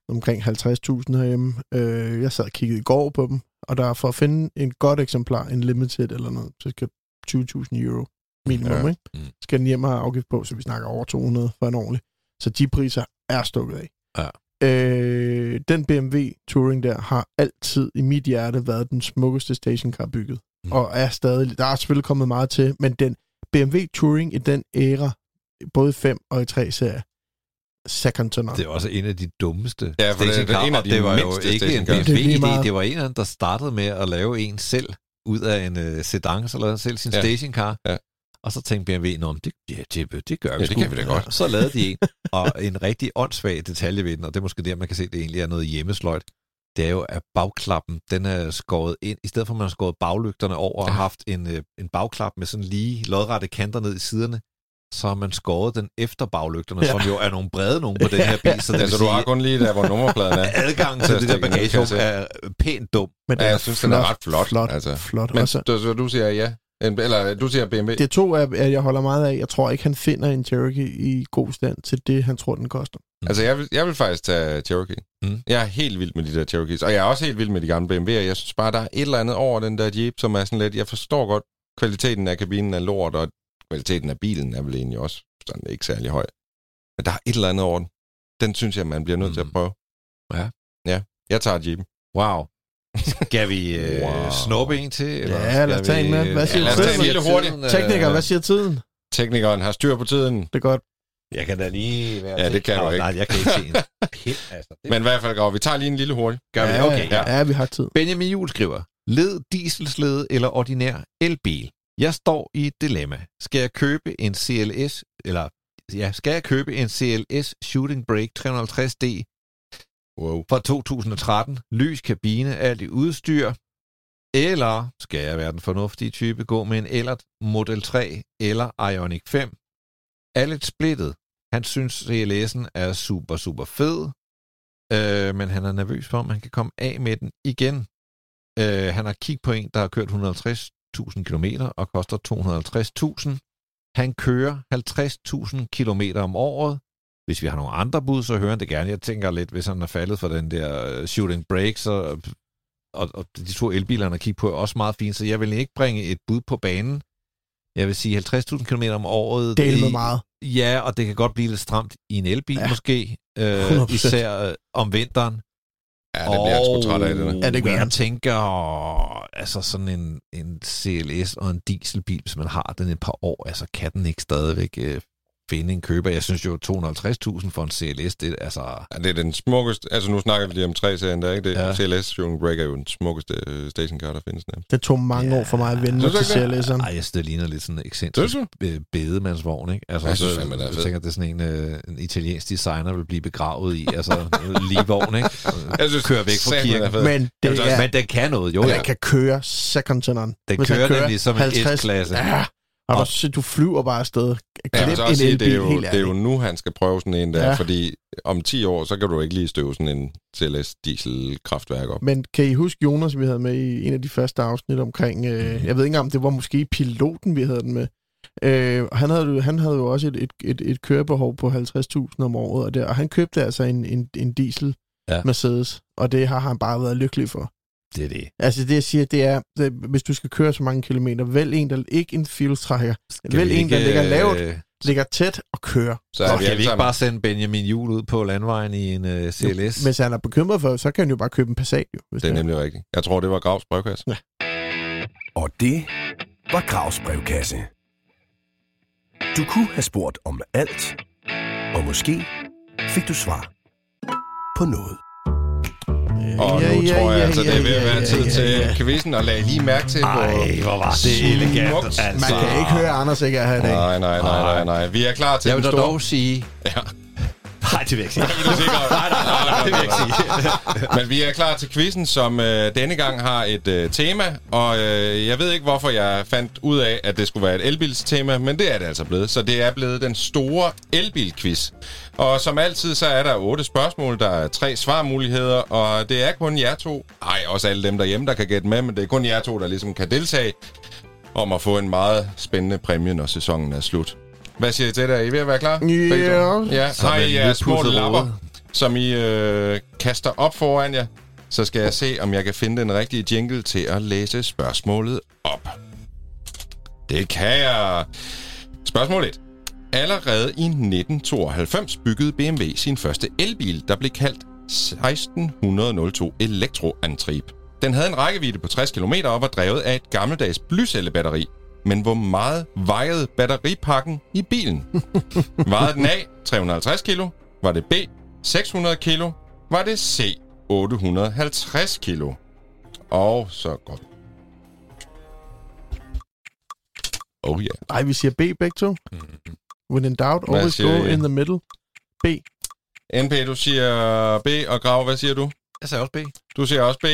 omkring 50.000 herhjemme. Øh, jeg sad og kiggede i går på dem, og der for at finde en godt eksemplar, en limited eller noget, så skal 20.000 euro minimum, Ja. ikke? Mm. Skal den hjem have afgift på, så vi snakker over 200 for en ordentlig. Så de priser er stukket af. Ja. Øh, den BMW Touring der har altid i mit hjerte været den smukkeste stationcar bygget. Mm. Og er stadig, der er selvfølgelig kommet meget til, men den BMW Touring i den æra, både i 5 og i 3 serie, second to none. Det er også en af de dummeste Ja, for det stationcar, en af og de det var jo ikke en stationcar. Det meget. det var en af dem, der startede med at lave en selv ud af en uh, sedan, så lavede selv sin Ja. stationcar. Ja. Og så tænkte BMW, Nå, det, ja, det, det gør vi Ja, det sgu. kan vi da godt. Så lavede de en, og en rigtig åndssvag detalje ved den, og det er måske der, man kan se, at det egentlig er noget hjemmesløjt. Det er jo, at bagklappen, den er skåret ind, i stedet for at man har skåret baglygterne over og Ja. haft en, øh, en bagklap med sådan lige lodrette kanter ned i siderne, så har man skåret den efter baglygterne, Ja. ja. som jo er nogle brede nogle på den her bil. Så det vil Altså, du har kun lige der, hvor nummerpladen er. *laughs* adgangen til det der bagagerum er pænt dum. Men Ja, jeg synes, den er ret flot, Flot, altså. altså. flot. Men Også, du, så du siger ja? En, eller du siger BMW? det er to, af, at jeg holder meget af. Jeg tror ikke, han finder en Cherokee i god stand til det, han tror, den koster. Altså, jeg vil, jeg vil faktisk tage Cherokee. Mm. Jeg er helt vild med de der Cherokees, og jeg er også helt vild med de gamle BMW'er. Jeg synes bare, der er et eller andet over den der Jeep, som er sådan lidt... Jeg forstår godt, kvaliteten af kabinen er lort, og kvaliteten af bilen er vel egentlig også sådan ikke særlig høj. Men der er et eller andet over den. Den synes jeg, man bliver nødt mm. til at Mm. prøve. Ja. Ja, jeg tager Jeepen. Wow. Skal vi øh, *laughs* Wow. snuppe en til? Eller Ja, lad os tage en med. vi- Hvad siger Ja, du? lad os hurtigt. Tiden, øh, Tekniker, hvad siger tiden? Teknikeren har styr på tiden. Det er godt. Jeg kan da lige være Ja, det kan du ikke. Nej, jeg kan ikke se en pind. Altså, det Men i hvert fald, Grav, vi tager lige en lille hurtig. gør vi. ja, Okay, ja. ja, vi har tid. Benjamin Juhl skriver, led dieselslede eller ordinær elbil. Jeg står i et dilemma. Skal jeg købe en CLS, eller ja, skal jeg købe en CLS Shooting Brake 350D Wow. fra 2013, lys kabine, alt i udstyr, eller skal jeg være den fornuftige type, gå med en Ellert Model 3 eller Ioniq 5? Er lidt splittet. Han synes, CLS'en er super, super fed, øh, men han er nervøs for, om han kan komme af med den igen. Øh, han har kigget på en, der har kørt 150.000 km og koster 250.000. Han kører 50.000 km om året. Hvis vi har nogle andre bud, så hører han det gerne. Jeg tænker lidt, hvis han er faldet for den der øh, shooting break, så, og, og de to elbiler, han har kigget på, er også meget fint, så jeg vil ikke bringe et bud på banen. Jeg vil sige 50.000 km om året. Med i- meget. Ja, og det kan godt blive lidt stramt i en elbil Ja. ja. måske, øh, 100%. især øh, om vinteren. Ja, det bliver jeg sgu træt af, det der. Ja, det gør jeg han. tænker, altså sådan en, en CLS og en dieselbil, hvis man har den et par år, altså kan den ikke stadigvæk øh, finde en køber. Jeg synes jo, 250.000 for en CLS, det er altså... Ja, det er den smukkeste... Altså, nu snakker vi lige om tre serien der, ikke? Det, ja. CLS Shooting Break er jo den smukkeste øh, stationcar, der findes nærmest. Det tog mange Ja. år for mig at vende mig til du ikke CLS'eren. Ej, jeg synes, det ligner lidt sådan en ekscentrisk be- bedemandsvogn, ikke? Altså, Jeg synes så- den er jeg fed. tænker, det er sådan en, øh, en italiensk designer vil blive begravet i, altså lige vogn, ikke? Jeg synes, Kører væk fra den er kirken. Men det Det er, Men den kan noget, jo. den Ja. kan køre second to none. Den han kører nemlig som en S-klasse. Ja, og du, du flyver bare afsted. Ja, Glem så en sige, det er, jo, det er jo nu, han skal prøve sådan en der, ja. Fordi om 10 år, så kan du ikke lige støve sådan en CLS dieselkraftværk op. Men kan I huske Jonas, vi havde med i en af de første afsnit omkring, øh, jeg ved ikke om det var måske piloten, vi havde den med. Øh, og han havde, jo- han havde jo også et, et, et, et kørebehov på 50.000 om året, og, det, og han købte altså en, en, en diesel ja. Mercedes, og det har han bare været lykkelig for. Det er det. Altså det, jeg siger, det er, det, hvis du skal køre så mange kilometer, vælg en, der ikke en fuel-trækker, Skal vælg vi en, der ikke, ligger lavt, øh, ligger tæt og kører. Så er kan vi vi alle ikke bare sende Benjamin Jul ud på landvejen i en uh, CLS? Hvis han er bekymret for, så kan han jo bare købe en Passat. Jo, hvis Det er nemlig rigtigt. Jeg tror, det var Gravs brevkasse. Og det var Gravs brevkasse. Du kunne have spurgt om alt, og måske fik du svar på noget. Og Ja, nu ja, tror jeg ja, altså, det er ved at være tid til quizzen, og lad lige mærke til på... Ej, hvor var det elegant. altså. Man kan ikke høre Anders ikke er her i dag. Nej, nej, nej, nej, nej. Vi er klar til Jeg vil dog sige... Ja. Nej, det vil jeg ikke sige. Nej, nej, nej, det vil jeg ikke sige. *laughs* Men vi er klar til quizzen, som øh, denne gang har et øh, tema, og øh, jeg ved ikke, hvorfor jeg fandt ud af, at det skulle være et elbilstema, men det er det altså blevet. Så det er blevet den store elbilquiz. Og som altid, så er der otte spørgsmål, der er tre svarmuligheder, og det er kun jer to, ej, også alle dem derhjemme, der kan gætte med, men det er kun jer to, der ligesom kan deltage om at få en meget spændende præmie, når sæsonen er slut. Hvad siger I til det? Er I ved at være klar? To? Ja, Som har I jeres små lapper, som I øh, kaster op foran jer, så skal jeg se, om jeg kan finde den rigtige jingle til at læse spørgsmålet op. Det kan jeg. Spørgsmål 1. Allerede i 1992 byggede BMW sin første elbil, der blev kaldt 1602 Elektroantrieb. Den havde en rækkevidde på 60 km og var drevet af et gammeldags blycellebatteri. Men hvor meget vejede batteripakken i bilen? *laughs* Vejede den A 350 kilo? Var det B 600 kilo? Var det C 850 kilo? Og så godt. Oh yeah. Nej, vi siger B begge to. When in doubt, Hvad always siger go I? in the middle. B. NP, du siger B, og Grav, hvad siger du? Jeg sagde også B. Du siger også B.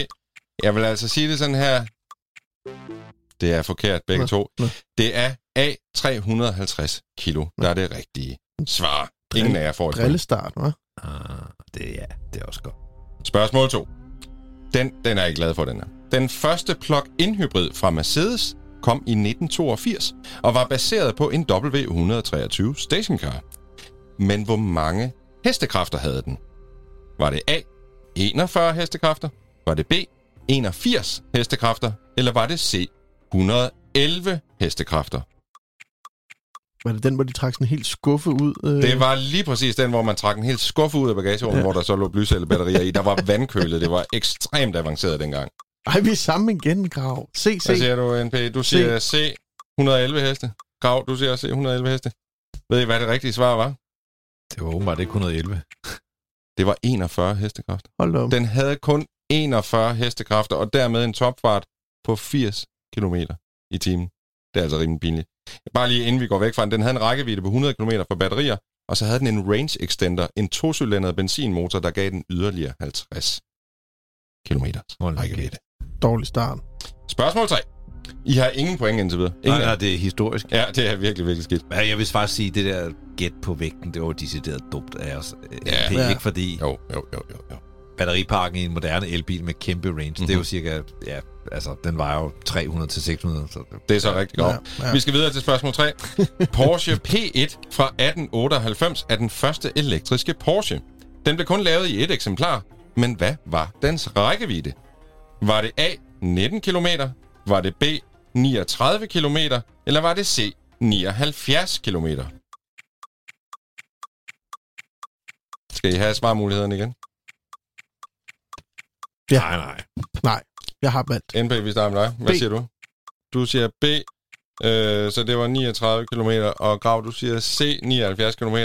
Jeg vil altså sige det sådan her. Det er forkert, begge Nå, to. nå. Det er A. 350 kilo, der er det rigtige svar. Ingen af jer får et. Drillestart, hva'? Ah, det, ja, det er også godt. Spørgsmål 2. Den, den er jeg glad for, den her. Den første plug-in hybrid fra Mercedes kom i 1982 og var baseret på en W123 stationcar. Men hvor mange hestekræfter havde den? Var det A. 41 hestekræfter? Var det B. 81 hestekræfter? Eller var det C. 111 hestekræfter? Var det den, hvor de trak sådan helt skuffe ud? Øh? Det var lige præcis den, hvor man trak en helt skuffe ud af bagagerummet, ja. hvor der så lå blycellebatterier i. Der var vandkølet. Det var ekstremt avanceret dengang. Ej, vi er sammen igen, Grav. Se, se. Hvad siger du, NP? Du siger C. 111 heste. Grav, du siger C. 111 heste. Ved I, hvad det rigtige svar var? Det var åbenbart ikke 111. *laughs* Det var 41 hestekræfter. Hold da op. Den havde kun 41 hestekræfter, og dermed en topfart på 80 km i timen. Det er altså rimelig pinligt. Bare lige inden vi går væk fra den, den havde en rækkevidde på 100 km for batterier, og så havde den en range extender, en tocylindret benzinmotor, der gav den yderligere 50 km rækkevidde. Dårlig start. Spørgsmål 3. I har ingen point indtil videre. Ingen Nej, nej, det er historisk. Ja, det er virkelig, virkelig skidt. Men jeg vil faktisk sige, det der gæt på vægten, det var decideret dumt af os. Ja. Det er Ja. ikke fordi Jo, jo, jo, jo. jo. Batteriparken i en moderne elbil med kæmpe range, mm-hmm. det er jo cirka, ja, altså, den vejer jo 300 til 600. Så Det er så rigtig godt. Ja, ja. Vi skal videre til spørgsmål 3. *laughs* Porsche P1 fra 1898 er den første elektriske Porsche. Den blev kun lavet i et eksemplar, men hvad var dens rækkevidde? Var det A. 19 km? Var det B. 39 km? Eller var det C. 79 km? Skal I have svarmulighederne igen? Ja. Nej, nej. Nej, jeg har valgt. NP, vi starter med dig. Hvad B. siger du? Du siger B, øh, så det var 39 km, og Grav, du siger C, 79 km.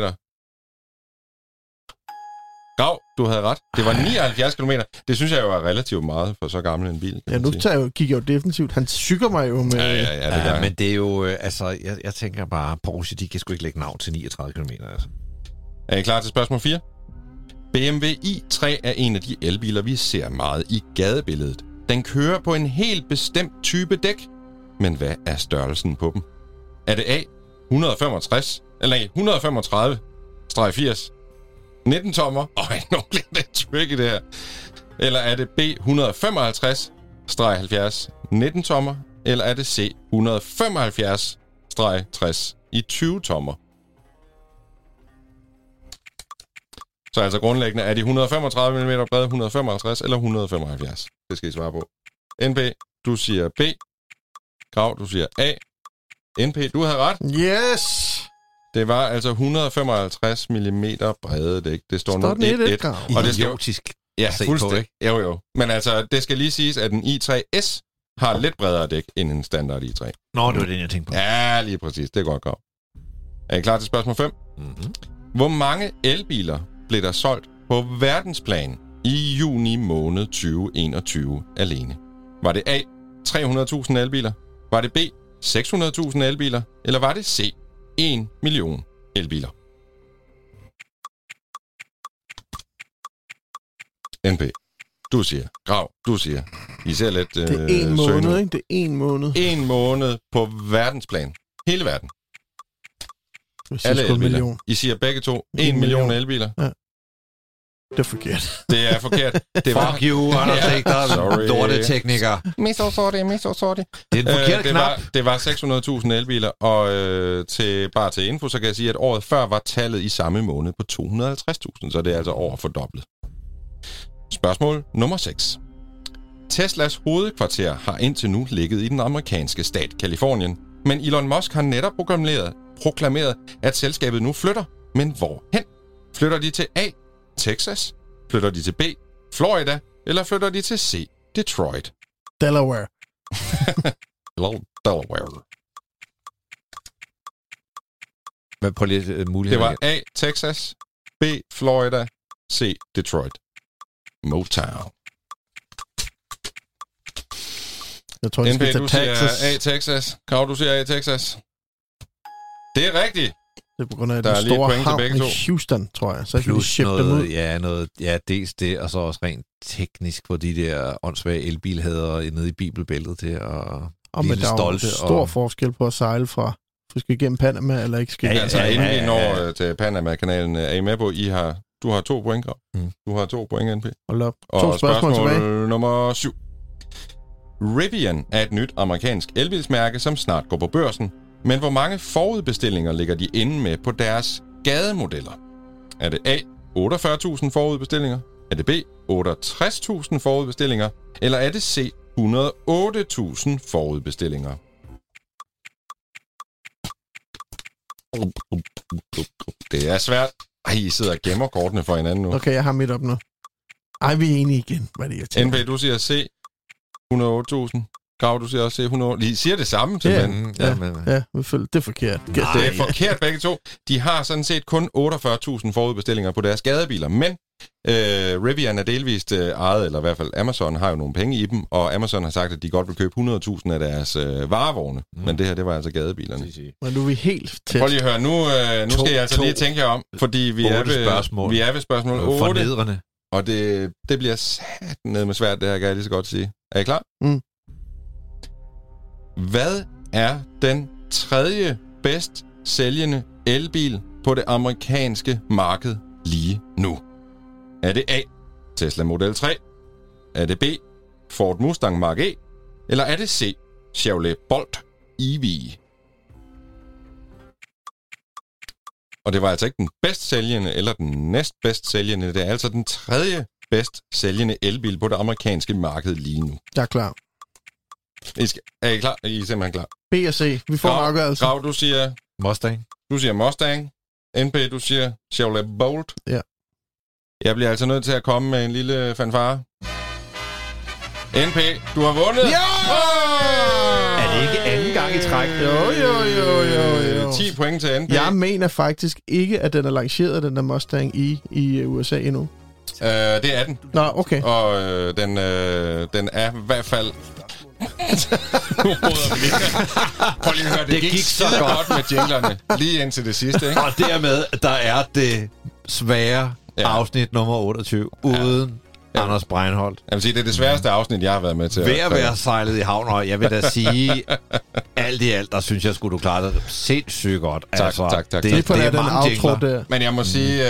Grav, du havde ret. Det var 79 km. Det synes jeg jo er relativt meget for så gammel en bil. Ja, nu tager jeg jo, kigger jeg jo defensivt. Han syger mig jo med... Ja, ja, ja, det Ja, men det er jo, øh, altså, jeg, jeg tænker bare, Porsche, de kan sgu ikke lægge navn til 39 km. Altså. Er I klar til spørgsmål 4? BMW i3 er en af de elbiler, vi ser meget i gadebilledet. Den kører på en helt bestemt type dæk. Men hvad er størrelsen på dem? Er det A, 165, eller 135-80, 19 tommer? Øj, *laughs* nu bliver det tricky det her. Eller er det B, 155-70, 19 tommer? Eller er det C, 175-60 i 20 tommer? Så altså grundlæggende, er de 135 mm brede, 155 eller 175? Det skal I svare på. NP, du siger B. Grav, du siger A. NP, du havde ret. Yes! Det var altså 155 mm brede dæk. Det står, Står nu den 1-1, 1-1. Grav? Og det skal, Idiotisk. ja, på, fuldstændig. Jo, jo. Men altså, det skal lige siges, at en i3S har lidt bredere dæk end en standard i3. Nå, det var den, jeg tænkte på. Ja, lige præcis. Det er godt, Grav. Er I klar til spørgsmål 5? Mm-hmm. Hvor mange elbiler blev der solgt på verdensplan i juni måned 2021 alene? Var det A. 300.000 elbiler? Var det B. 600.000 elbiler? Eller var det C. 1 million elbiler? NP. Du siger. Grav. Du siger. I ser lidt Det er en måned, ikke? Det er en måned. En måned på verdensplan. Hele verden. Jeg siger Alle elbiler. million. I siger begge to. En 1 million million. elbiler. Det er forkert. Det er forkert. *laughs* Det var Fuck you, Anders Ja, Sigter, sorry. lortetekniker. Misforstået, misforstået. Det er den forkerte Øh, det, knap. var, det var 600.000 elbiler, og øh, til, bare til info, så kan jeg sige, at året før var tallet i samme måned på 250.000, så det er altså over fordoblet. Spørgsmål nummer 6. Teslas hovedkvarter har indtil nu ligget i den amerikanske stat Kalifornien, men Elon Musk har netop proklameret, proklameret, at selskabet nu flytter. Men hvorhen? Flytter de til A. Texas? Flytter de til B. Florida? Eller flytter de til C. Detroit? Delaware. *laughs* Eller Delaware? Hvad på lidt uh, Det muligheder? var A. Texas, B. Florida, C. Detroit. Motown. Jeg tror, NP, skal du tage siger Texas. A. Texas. Krav, du siger A. Texas. Det er rigtigt. Det er på grund af Der er den store point til havn i to. Houston, tror jeg. Så kan vi Plus shippe dem ud. noget, ja, noget, ja, dels det, og så også rent teknisk, hvor de der åndssvage elbilhader nede i bibelbæltet til Og men lidt der er jo stolte. stor og, forskel på at sejle fra vi skal igennem Panama, eller ikke skal. Ja, Ja, ja, altså, ja, inden ja, vi ja, når ja. øh, til Panama-kanalen, er I med på, I har, du har to point. Mm. Du har to point, NP. Hold op. Og To spørgsmål tilbage. nummer syv. Rivian er et nyt amerikansk elbilsmærke, som snart går på børsen. Men hvor mange forudbestillinger ligger de inde med på deres gademodeller? Er det A. 48.000 forudbestillinger? Er det B. 68.000 forudbestillinger? Eller er det C. 108.000 forudbestillinger? Det er svært. Ej, I sidder og gemmer kortene for hinanden nu. Okay, jeg har mit op nu. Ej, vi er enige igen. Hvad er det, jeg tænker? NP, du siger C. 108.000. Grav, du siger også C. 100. I siger det samme, simpelthen. Ja, men, Ja, vi føler, det er forkert. Det er forkert begge to. De har sådan set kun 48.000 forudbestillinger på deres gadebiler, men øh, Rivian er delvist øh, ejet, eller i hvert fald Amazon har jo nogle penge i dem, og Amazon har sagt, at de godt vil købe 100.000 af deres øh, varevogne, mm. men det her, det var altså gadebilerne. Men nu er vi helt tæt. Prøv lige at høre, nu, øh, nu To- skal jeg altså to- lige tænke jer om, fordi vi er, ved, spørgsmål. vi er ved spørgsmål 8, Fornedrende. og det, det bliver sat ned med svært, det her kan jeg lige så godt sige. Er I klar? Mm. Hvad er den tredje bedst sælgende elbil på det amerikanske marked lige nu? Er det A. Tesla Model 3? Er det B. Ford Mustang Mark E? Eller er det C. Chevrolet Bolt EV? Og det var altså ikke den bedst sælgende eller den næst bedst sælgende. Det er altså den tredje bedst sælgende elbil på det amerikanske marked lige nu. Jeg er klar. I skal, er I klar? I er simpelthen klar. B og C. Vi får en afgørelse. Grav, du siger, Mustang. du siger Mustang. NP, du siger Chevrolet Bolt. Ja. Jeg bliver altså nødt til at komme med en lille fanfare. NP, du har vundet! Ja! Er det ikke anden gang i træk? Jo, jo, jo, jo, jo. 10 point til NP. Jeg mener faktisk ikke, at den er lanceret, den der Mustang i, i USA endnu. Øh, det er den. Nå, okay. Og øh, den, øh, den er i hvert fald... Nu råder vi. Prøv lige at høre, det, Det gik, gik så godt. godt med jinglerne. Lige indtil det sidste, ikke? Og dermed, der er det svære Ja. afsnit nummer 28, uden Ja. Anders Breinholt. Jeg vil sige, det er det sværeste afsnit, jeg har været med til. Ved at være sejlet i havn, og jeg vil da sige, *laughs* alt i alt, der synes jeg, skulle du klare det sindssygt godt. Tak, altså, tak, tak, Det, tak. På det er den mange outro jingler. der. Men jeg må sige,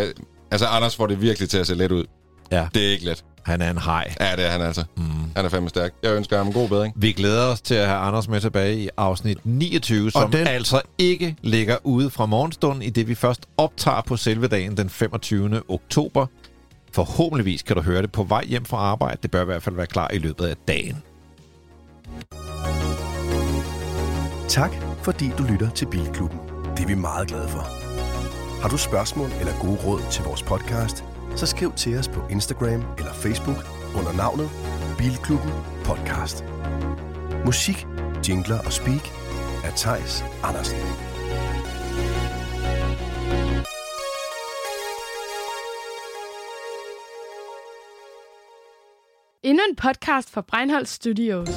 øh, altså Anders får det virkelig til at se let ud. Ja. Det er ikke let. Han er en hej. Ja, det er han altså. Mm. Han er fandme stærk. Jeg ønsker ham en god bedring. Vi glæder os til at have Anders med tilbage i afsnit 29, som den- den... altså ikke ligger ude fra morgenstunden, i det vi først optager på selve dagen den 25. oktober. Forhåbentligvis kan du høre det på vej hjem fra arbejde. Det bør i hvert fald være klar i løbet af dagen. Tak, fordi du lytter til Bilklubben. Det er vi meget glade for. Har du spørgsmål eller gode råd til vores podcast, så skriv til os på Instagram eller Facebook under navnet Bilklubben Podcast. Musik, jingler og speak af Tejs Andersen. Endnu en podcast fra Breinholt Studios.